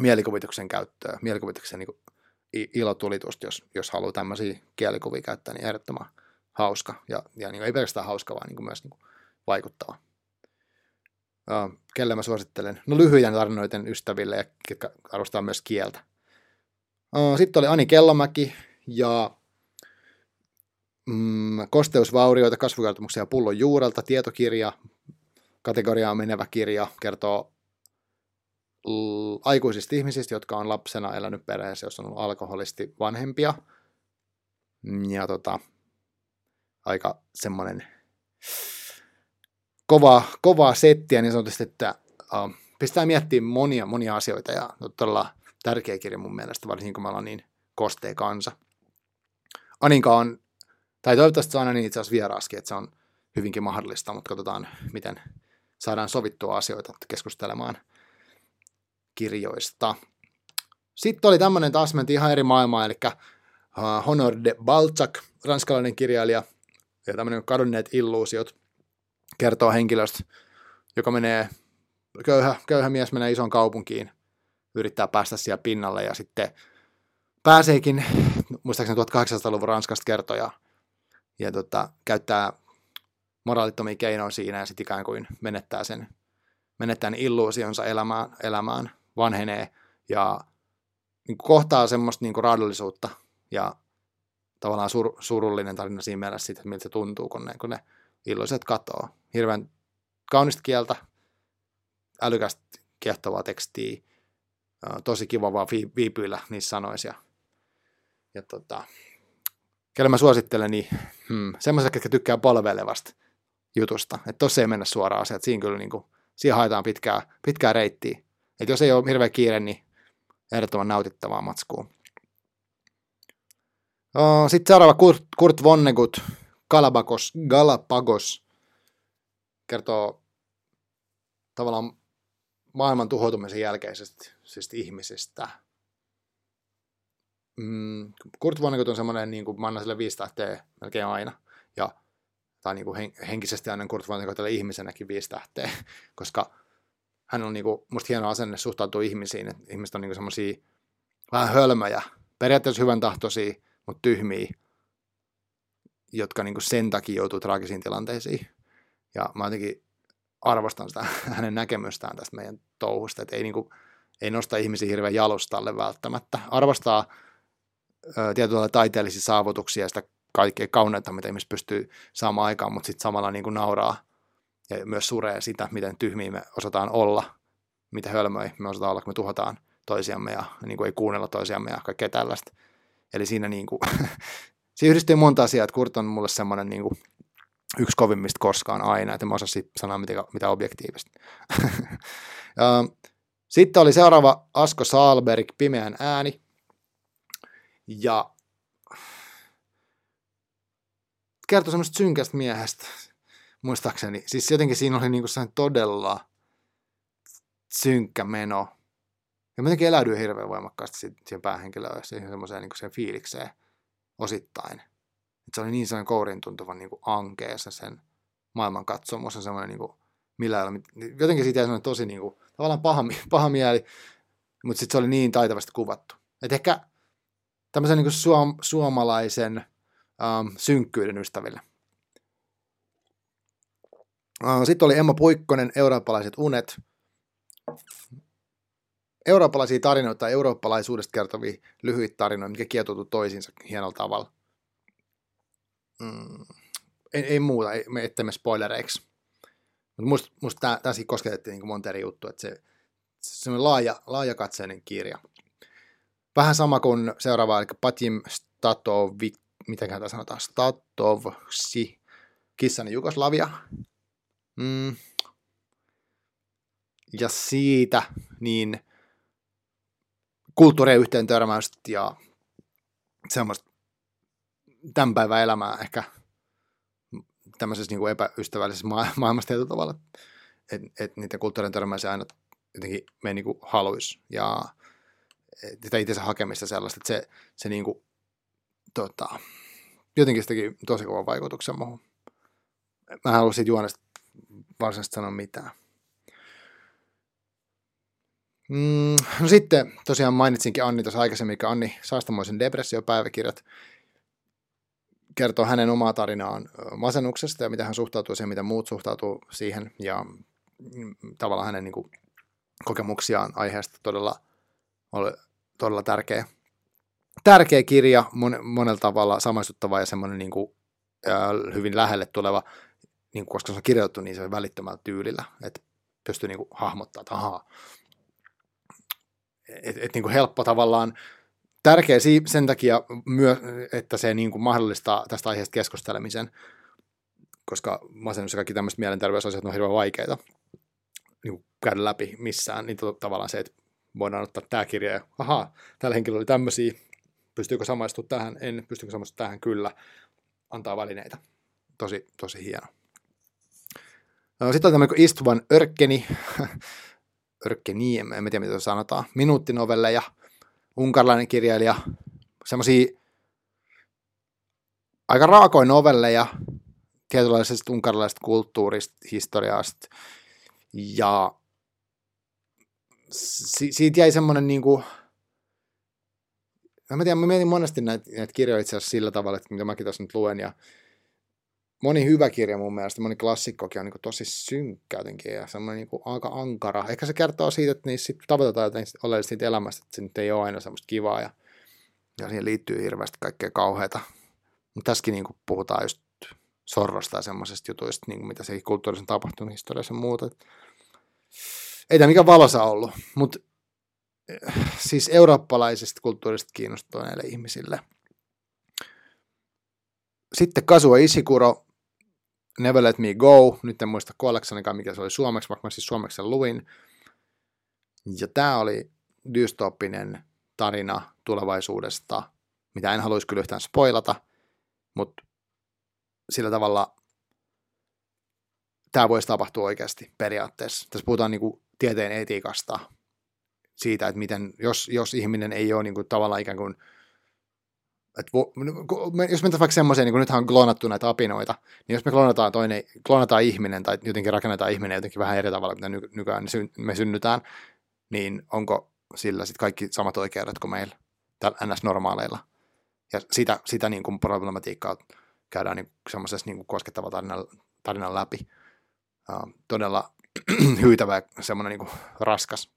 mielikuvituksen käyttöä, mielikuvituksen niin kuin, ilotulitusta, jos, jos haluaa tämmöisiä kielikuvia käyttää, niin ehdottoman hauska. Ja, ja niin kuin, ei pelkästään hauska, vaan niin kuin myös niin kuin, vaikuttava. Uh, kelle mä suosittelen? No lyhyiden tarinoiden ystäville, ja jotka arvostaa myös kieltä. Uh, sitten oli Ani Kellomäki ja mm, kosteusvaurioita, kasvukertomuksia pullon juurelta, tietokirja, kategoriaan menevä kirja, kertoo l- aikuisista ihmisistä, jotka on lapsena elänyt perheessä, jossa on ollut alkoholisti vanhempia. Ja tota, aika semmoinen kova, kovaa settiä niin sanotusti, että uh, pistää miettimään monia, monia asioita ja todella tärkeä kirja mun mielestä, varsinkin kun me ollaan niin kostea kansa. Aninka on, tai toivottavasti se on niin itse asiassa vieraaskin, että se on hyvinkin mahdollista, mutta katsotaan, miten saadaan sovittua asioita keskustelemaan kirjoista. Sitten oli tämmöinen taas, mentiin ihan eri maailmaa, eli uh, Honor de Balzac, ranskalainen kirjailija, ja tämmöinen kadonneet illuusiot, kertoo henkilöstä, joka menee, köyhä, köyhä mies menee isoon kaupunkiin, yrittää päästä siellä pinnalle ja sitten pääseekin, muistaakseni 1800-luvun Ranskasta kertoja, ja tota, käyttää moraalittomia keinoja siinä ja sitten ikään kuin menettää sen, menettää ne illuusionsa elämään, elämään vanhenee ja niin kohtaa semmoista niin raadollisuutta ja tavallaan sur, surullinen tarina siinä mielessä siitä, että miltä se tuntuu, kun ne, kun ne illuusiot katoaa. Hirveän kaunista kieltä, älykästä kiehtovaa tekstiä, tosi kiva vaan viipyillä niissä sanoissa. Ja, ja tota, kelle mä suosittelen, niin hmm, semmoiset, jotka tykkää palvelevasta jutusta. Että tossa ei mennä suoraan asiat. Siinä kyllä niin kuin, siihen haetaan pitkää, pitkää reittiä. Että jos ei ole hirveä kiire, niin ehdottoman nautittavaa matskua. Sitten seuraava Kurt, Kurt Vonnegut, Galapagos, Galapagos kertoo tavallaan maailman tuhoutumisen jälkeisestä siis ihmisistä. Mm, Kurt Vonnegut on semmoinen, niin kuin mä annan sille viisi tähteä melkein aina. Ja tai niin kuin henkisesti aina Kurt Vonnegut ihmisenäkin viisi tähteä, koska hän on niin kuin, musta hieno asenne suhtautua ihmisiin, että ihmiset on niin semmoisia vähän hölmöjä, periaatteessa hyvän tahtoisia, mutta tyhmiä, jotka niin kuin sen takia joutuu traagisiin tilanteisiin. Ja mä jotenkin arvostan sitä hänen näkemystään tästä meidän touhusta, että ei, niin kuin, ei nosta ihmisiä hirveän jalustalle välttämättä. Arvostaa tietyllä taiteellisia saavutuksia ja sitä kaikkea kauneinta, mitä ihmiset pystyy saamaan aikaan, mutta sitten samalla niin kuin nauraa ja myös suree sitä, miten tyhmiä me osataan olla, mitä hölmöi me osataan olla, kun me tuhotaan toisiamme ja niin kuin ei kuunnella toisiamme ja kaikkea tällaista. Eli siinä, niin kuin, siinä yhdistyy monta asiaa, että Kurt on mulle semmoinen niin kuin, yksi kovimmista koskaan aina, että mä osaa sanoa mitä, mitä objektiivista. Sitten oli seuraava Asko Saalberg, Pimeän ääni. Ja kertoi semmoista synkästä miehestä, muistaakseni. Siis jotenkin siinä oli niinku todella synkkä meno. Ja mä jotenkin eläydyin hirveän voimakkaasti siihen päähenkilöön, siihen semmoiseen niin sen fiilikseen osittain. Et se oli niin sellainen kourin tuntuvan niin ankeessa sen maailman katsomus ja semmoinen niin kuin, millä ole, jotenkin siitä jäi tosi niin kuin, tavallaan paha, paha mieli, mutta sitten se oli niin taitavasti kuvattu. Et ehkä tämmöisen niin suom, suomalaisen ähm, synkkyyden ystäville. Äh, sitten oli Emma Puikkonen, Eurooppalaiset unet. Eurooppalaisia tarinoita, eurooppalaisuudesta kertovia lyhyitä tarinoita, mikä kietoutuu toisiinsa hienolla tavalla. Mm, ei, ei muuta, ei, me ettemme spoilereiksi. Mutta musta, tämä, tämä kosketettiin niin monta eri juttua, että se, se on laaja, laajakatseinen kirja. Vähän sama kuin seuraava, eli Patim Statovic, mitä tämä sanotaan, Statovsi, Kissani Jugoslavia. Mm. Ja siitä niin kulttuurien yhteen törmäystä ja semmoista tämän päivän elämää ehkä tämmöisessä niin kuin epäystävällisessä ma- maailmassa tietyllä tavalla, että et niiden kulttuurien törmäisi aina jotenkin me niin kuin haluaisi. Ja sitä itsensä hakemista sellaista, että se, se niin kuin, tota, jotenkin se teki tosi kovan vaikutuksen muuhun. Mä en halua siitä juonesta varsinaisesti sanoa mitään. Mm, no sitten tosiaan mainitsinkin Anni tuossa aikaisemmin, mikä Anni Saastamoisen depressiopäiväkirjat kertoo hänen omaa tarinaan masennuksesta ja miten hän suhtautuu siihen, miten muut suhtautuu siihen ja mm, tavallaan hänen niin kuin, kokemuksiaan aiheesta todella, todella tärkeä, tärkeä kirja, mon, monella tavalla samaistuttava ja semmoinen niin kuin, hyvin lähelle tuleva, niin kuin, koska se on kirjoitettu niin se välittömällä tyylillä, että pystyy niin kuin, hahmottaa, että ahaa, et, et, niin kuin helppo tavallaan, tärkeä sen takia, myö, että se niin kuin mahdollistaa tästä aiheesta keskustelemisen, koska masennus ja kaikki tämmöiset mielenterveysasiat on hirveän vaikeita niin kuin käydä läpi missään, niin tavallaan se, että voidaan ottaa tämä kirja ja ahaa, tällä henkilöllä oli tämmöisiä, pystyykö samaistua tähän, en, pystyykö samaistua tähän, kyllä, antaa välineitä. Tosi, tosi hieno. No, sitten on tämmöinen Istvan Örkkeni, Örkkeni, en tiedä mitä se sanotaan, minuuttinovelleja, unkarilainen kirjailija, semmoisia aika raakoja novelleja tietynlaisesta unkarilaisesta kulttuurista, historiasta, ja si- siitä jäi semmoinen niin kuin, mä tiedän, mä mietin monesti näitä, näitä kirjoja itse asiassa sillä tavalla, että mitä mäkin tässä nyt luen, ja moni hyvä kirja mun mielestä, moni klassikkokin on niin kuin tosi synkkä jotenkin, ja semmoinen niin kuin aika ankara. Ehkä se kertoo siitä, että niissä sit tavoitetaan jotain oleellisesti siitä elämästä, että se nyt ei ole aina semmoista kivaa, ja, ja siihen liittyy hirveästi kaikkea kauheata. Mutta tässäkin niin kuin puhutaan just sorrosta ja semmoisesta jutuista, niin kuin mitä se kulttuurisen tapahtunut historiassa ja muuta. Ei tämä mikään valosa ollut, mutta eh, siis eurooppalaisesta kulttuurista kiinnostuneille ihmisille. Sitten Kasua Isikuro, Never Let Me Go, nyt en muista kolleksanikaan mikä se oli suomeksi, vaikka mä siis suomeksi luin. Ja tämä oli dystopinen tarina tulevaisuudesta, mitä en haluaisi kyllä yhtään spoilata, mutta sillä tavalla tämä voisi tapahtua oikeasti periaatteessa. Tässä puhutaan niin kuin tieteen etiikasta, siitä, että miten, jos, jos ihminen ei ole niin kuin, tavallaan ikään kuin, että vo, jos mennään vaikka semmoiseen, niin kuin nythän on kloonattu näitä apinoita, niin jos me kloonataan, toinen, kloonataan ihminen tai jotenkin rakennetaan ihminen jotenkin vähän eri tavalla, mitä nykyään me synnytään, niin onko sillä sitten kaikki samat oikeudet kuin meillä NS-normaaleilla. Ja sitä, sitä niin kuin problematiikkaa käydään niin semmoisessa niin koskettava tarinan, tarinan läpi. Uh, todella hyytävä semmoinen niin raskas.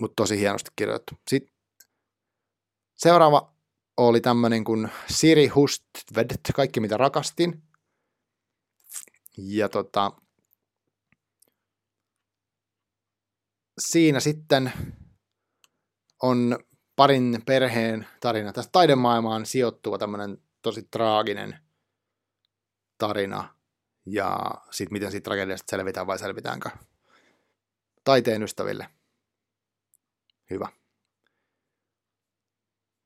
Mutta tosi hienosti kirjoitettu. Sitten seuraava oli tämmöinen kuin Siri Hust Vedet, kaikki mitä rakastin. Ja tota, siinä sitten on parin perheen tarina. Tästä taidemaailmaan sijoittuva tämmöinen tosi traaginen tarina. Ja sitten miten siitä tragediasta selvitään vai selvitäänkö. Taiteen ystäville. Hyvä.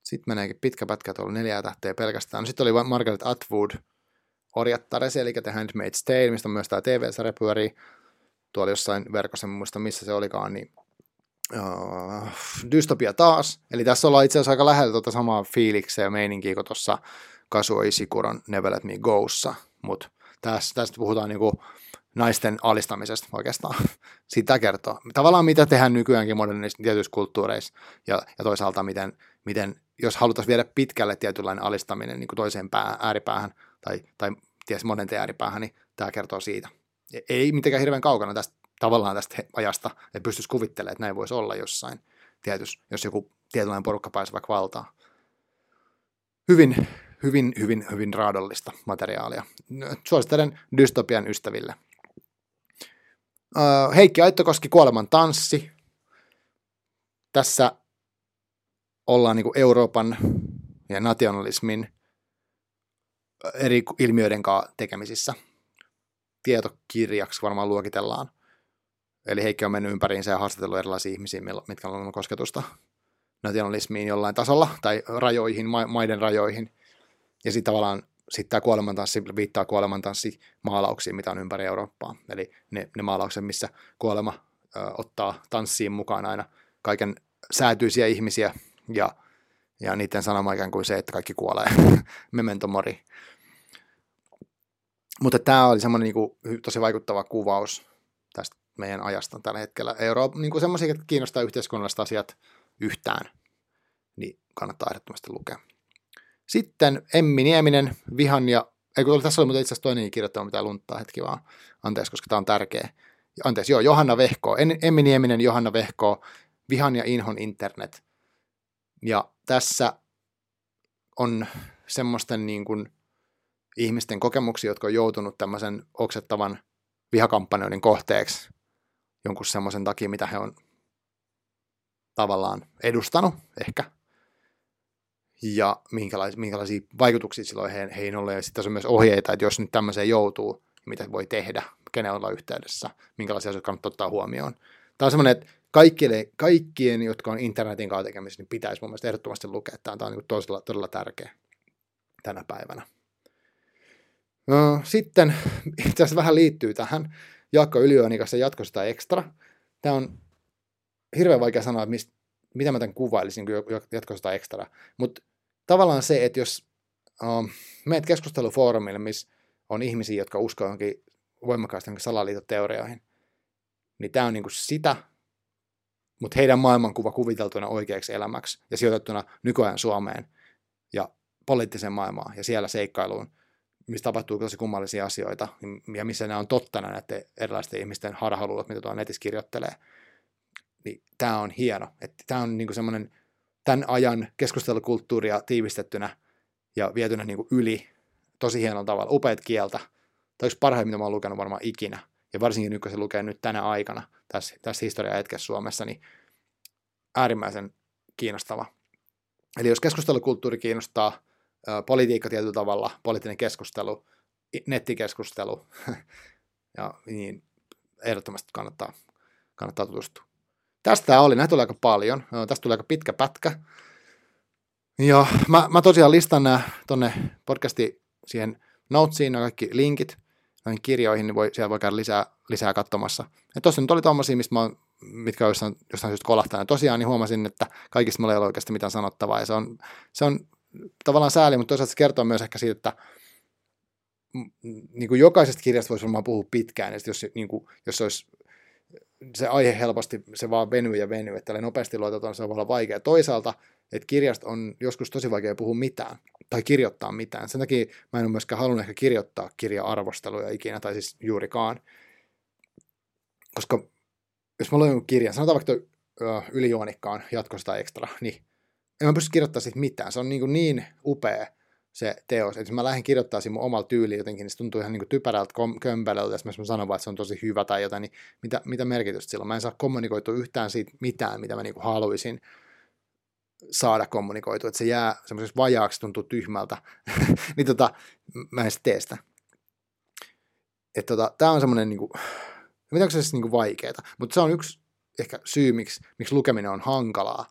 Sitten meneekin pitkä pätkä tuolla neljää tähteä pelkästään. Sitten oli Margaret Atwood, Orjattaresi, eli The Handmaid's Tale, mistä myös tämä TV-sarja pyörii. Tuolla jossain verkossa, en muista missä se olikaan, niin uh, dystopia taas. Eli tässä ollaan itse asiassa aika lähellä tuota samaa fiiliksiä ja meininkiä kuin tuossa Kazuo Ishikuron Never Let Me Go'ssa, mutta tästä, tästä puhutaan niinku naisten alistamisesta oikeastaan. Sitä kertoo. Tavallaan mitä tehdään nykyäänkin modernissa tietyissä kulttuureissa ja, ja toisaalta miten, miten, jos halutaan viedä pitkälle tietynlainen alistaminen niin kuin toiseen pää, ääripäähän tai, tai ties monenteen ääripäähän, niin tämä kertoo siitä. Ei mitenkään hirveän kaukana tästä tavallaan tästä ajasta, että pystyisi kuvittelemaan, että näin voisi olla jossain tietysti, jos joku tietynlainen porukka pääsee vaikka valtaan. Hyvin, hyvin, hyvin, hyvin raadollista materiaalia. Suosittelen dystopian ystäville. Heikki Aittokoski, Kuoleman tanssi. Tässä ollaan niin Euroopan ja nationalismin eri ilmiöiden kanssa tekemisissä. Tietokirjaksi varmaan luokitellaan. Eli Heikki on mennyt ympäriinsä ja haastatellut erilaisia ihmisiä, mitkä on kosketusta nationalismiin jollain tasolla tai rajoihin, maiden rajoihin. Ja sitten tavallaan sitten tämä kuolemantanssi viittaa kuolemantanssi maalauksiin, mitä on ympäri Eurooppaa. Eli ne, ne maalaukset, missä kuolema ö, ottaa tanssiin mukaan aina kaiken säätyisiä ihmisiä ja, ja niiden sanoma ikään kuin se, että kaikki kuolee. Memento mori. Mutta tämä oli semmoinen niin kuin, tosi vaikuttava kuvaus tästä meidän ajasta tällä hetkellä. Eurooppa, niin kuin semmoisia, että kiinnostaa yhteiskunnalliset asiat yhtään, niin kannattaa ehdottomasti lukea. Sitten Emmi Nieminen, Vihan ja, ei kun tässä oli itse asiassa toinen kirjoittama, mitä lunttaa hetki vaan, anteeksi, koska tämä on tärkeä. Anteeksi, joo, Johanna Vehko, Emmi Nieminen, Johanna Vehko, Vihan ja Inhon internet. Ja tässä on semmoisten niin kuin ihmisten kokemuksia, jotka on joutunut tämmöisen oksettavan vihakampanjoiden kohteeksi jonkun semmoisen takia, mitä he on tavallaan edustanut ehkä ja minkälaisia, minkälaisia vaikutuksia silloin he, heihin on. Ja sitten tässä on myös ohjeita, että jos nyt tämmöiseen joutuu, niin mitä voi tehdä, kenen olla yhteydessä, minkälaisia asioita kannattaa ottaa huomioon. Tämä on semmoinen, että kaikkien, kaikkien, jotka on internetin kautta tekemisissä, niin pitäisi mun mielestä ehdottomasti lukea. Tämä on, tämä on niin todella, todella tärkeä tänä päivänä. No, sitten itse asiassa vähän liittyy tähän Jaakko Yliöni kanssa jatkosta ekstra. Tämä on hirveän vaikea sanoa, että mistä, mitä mä tämän kuvailisin jatkosta ekstra. Mutta tavallaan se, että jos uh, menet keskustelufoorumille, missä on ihmisiä, jotka uskoo johonkin voimakkaasti johonkin salaliitoteorioihin, niin tämä on niinku sitä, mutta heidän maailmankuva kuviteltuna oikeaksi elämäksi ja sijoitettuna nykyajan Suomeen ja poliittiseen maailmaan ja siellä seikkailuun, missä tapahtuu tosi kummallisia asioita ja missä nämä on tottana näiden erilaisten ihmisten harhaluulot, mitä tuolla netissä kirjoittelee, niin tämä on hieno. Tämä on niinku semmoinen tämän ajan keskustelukulttuuria tiivistettynä ja vietynä niinku yli tosi hienolla tavalla. Upeat kieltä. Tämä yksi parhain, mitä mä lukenut varmaan ikinä. Ja varsinkin nyt, kun se lukee nyt tänä aikana tässä, tässä historia hetkessä Suomessa, niin äärimmäisen kiinnostava. Eli jos keskustelukulttuuri kiinnostaa, politiikka tietyllä tavalla, poliittinen keskustelu, nettikeskustelu, ja niin ehdottomasti kannattaa, kannattaa tutustua. Tästä oli, näitä tuli aika paljon. Tästä tuli aika pitkä pätkä. Ja mä, mä tosiaan listan nämä tonne podcasti siihen notesiin, nämä kaikki linkit näihin kirjoihin, niin voi, siellä voi käydä lisää, lisää katsomassa. Ja tuossa nyt oli tommosia, mistä mä oon, mitkä on jostain, jostain syystä kolahtanut. Ja tosiaan niin huomasin, että kaikista mulla ei ole oikeasti mitään sanottavaa. Ja se on, se on tavallaan sääli, mutta toisaalta se kertoo myös ehkä siitä, että niin kuin jokaisesta kirjasta voisi varmaan puhua pitkään, ja jos, niin kuin, jos olisi se aihe helposti, se vaan venyy ja venyy, että nopeasti luotetaan, se voi olla vaikea. Toisaalta, että kirjasta on joskus tosi vaikea puhua mitään, tai kirjoittaa mitään. Sen takia mä en ole myöskään halunnut ehkä kirjoittaa kirja-arvosteluja ikinä, tai siis juurikaan. Koska jos mä luen kirjan, sanotaan vaikka ylijuonikkaan jatkosta ekstra, niin en mä pysty kirjoittamaan siitä mitään. Se on niin, niin upea se teos. Että jos mä lähden kirjoittamaan mun omalla tyyliin jotenkin, niin se tuntuu ihan niin kuin typerältä kömpelöltä, jos mä sanon vaan, että se on tosi hyvä tai jotain, niin mitä, mitä merkitystä sillä on? Mä en saa kommunikoitua yhtään siitä mitään, mitä mä niin kuin haluaisin saada kommunikoitua, että se jää semmoisessa vajaaksi, tuntuu tyhmältä, niin tota, mä en sitten tee sitä. Että tota, tää on semmoinen niinku, mitä onko se siis niinku vaikeeta, mutta se on yksi ehkä syy, miksi, miksi lukeminen on hankalaa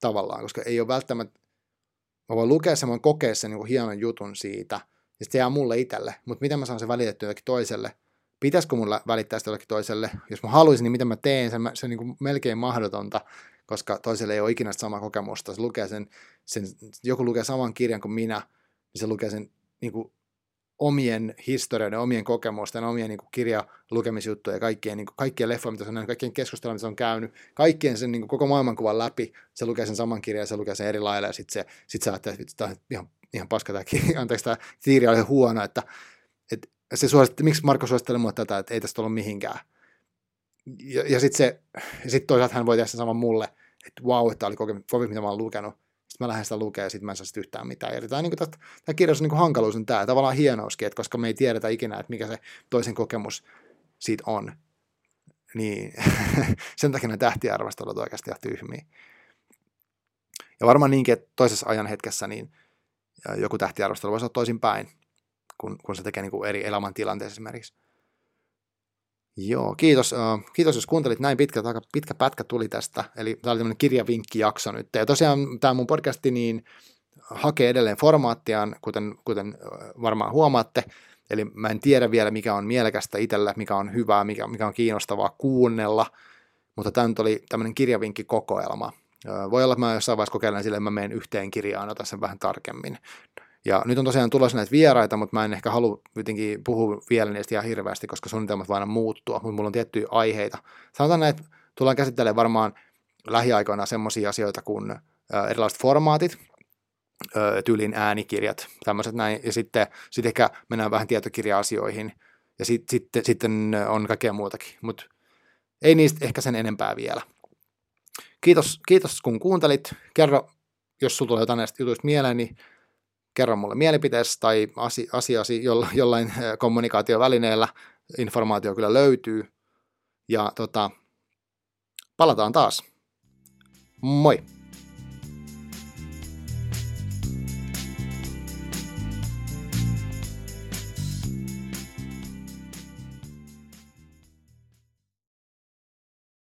tavallaan, koska ei ole välttämättä Mä voin lukea sen, mä voin kokea sen niin hienon jutun siitä, ja se jää mulle itselle, mutta miten mä saan sen välitettyä jollekin toiselle? Pitäisikö mulla välittää sitä jollekin toiselle? Jos mä haluaisin, niin miten mä teen sen? Se on niin kuin melkein mahdotonta, koska toiselle ei ole ikinä samaa kokemusta. Se lukee sen, sen, joku lukee saman kirjan kuin minä, niin se lukee sen niin kuin omien historioiden, omien kokemusten, omien niin kirjalukemisjuttuja ja kaikkien, niin kuin, kaikkien leffoja, mitä se on nähnyt, kaikkien keskustelua, mitä se on käynyt, kaikkien sen niin kuin, koko maailmankuvan läpi, se lukee sen saman kirjan ja se lukee sen eri lailla ja sitten sit sä ajattelet, että tämä on ihan, ihan paska tämä kirja, anteeksi, tämä kirja oli huono, että, että se suositti, miksi Marko suositteli mulle tätä, että ei tästä ole mihinkään. Ja, ja sitten sit toisaalta hän voi tehdä sen saman mulle, että vau, wow, että tämä oli kokemus, mitä mä oon lukenut sitten mä lähden sitä lukemaan ja sitten mä en saa sitä yhtään mitään. Eli tämä, niin kuin, tämä kirjoitus niin hankaluus on tämä, tavallaan hienouskin, että koska me ei tiedetä ikinä, että mikä se toisen kokemus siitä on, niin sen takia ne tähtiarvostelut oikeasti ihan tyhmiä. Ja varmaan niinkin, että toisessa ajan hetkessä niin joku tähtiarvostelu voisi olla toisin päin, kun, kun se tekee niin kuin eri elämäntilanteessa esimerkiksi. Joo, kiitos, uh, kiitos jos kuuntelit näin pitkä, aika pitkä pätkä tuli tästä, eli tämä oli tämmöinen kirjavinkkijakso nyt. Ja tosiaan tämä mun podcasti, niin hakee edelleen formaattiaan, kuten, kuten varmaan huomaatte, eli mä en tiedä vielä, mikä on mielekästä itsellä, mikä on hyvää, mikä, mikä on kiinnostavaa kuunnella, mutta tämä nyt oli tämmöinen kirjavinkkikokoelma. Voi olla, että mä jossain vaiheessa kokeilen sille, että mä menen yhteen kirjaan, otan sen vähän tarkemmin. Ja nyt on tosiaan tulossa näitä vieraita, mutta mä en ehkä halua jotenkin puhua vielä niistä ihan hirveästi, koska suunnitelmat vaan muuttua, mutta mulla on tiettyjä aiheita. Sanotaan näin, että tullaan käsittelemään varmaan lähiaikoina semmoisia asioita kuin erilaiset formaatit, tyylin äänikirjat, tämmöiset näin, ja sitten sit ehkä mennään vähän tietokirja-asioihin, ja sit, sitten, sitten on kaikkea muutakin, mutta ei niistä ehkä sen enempää vielä. Kiitos, kiitos kun kuuntelit. Kerro, jos sulla tulee jotain näistä jutuista mieleen, niin kerro mulle mielipiteesi tai asiasi jollain kommunikaatiovälineellä. Informaatio kyllä löytyy. Ja tota, palataan taas. Moi!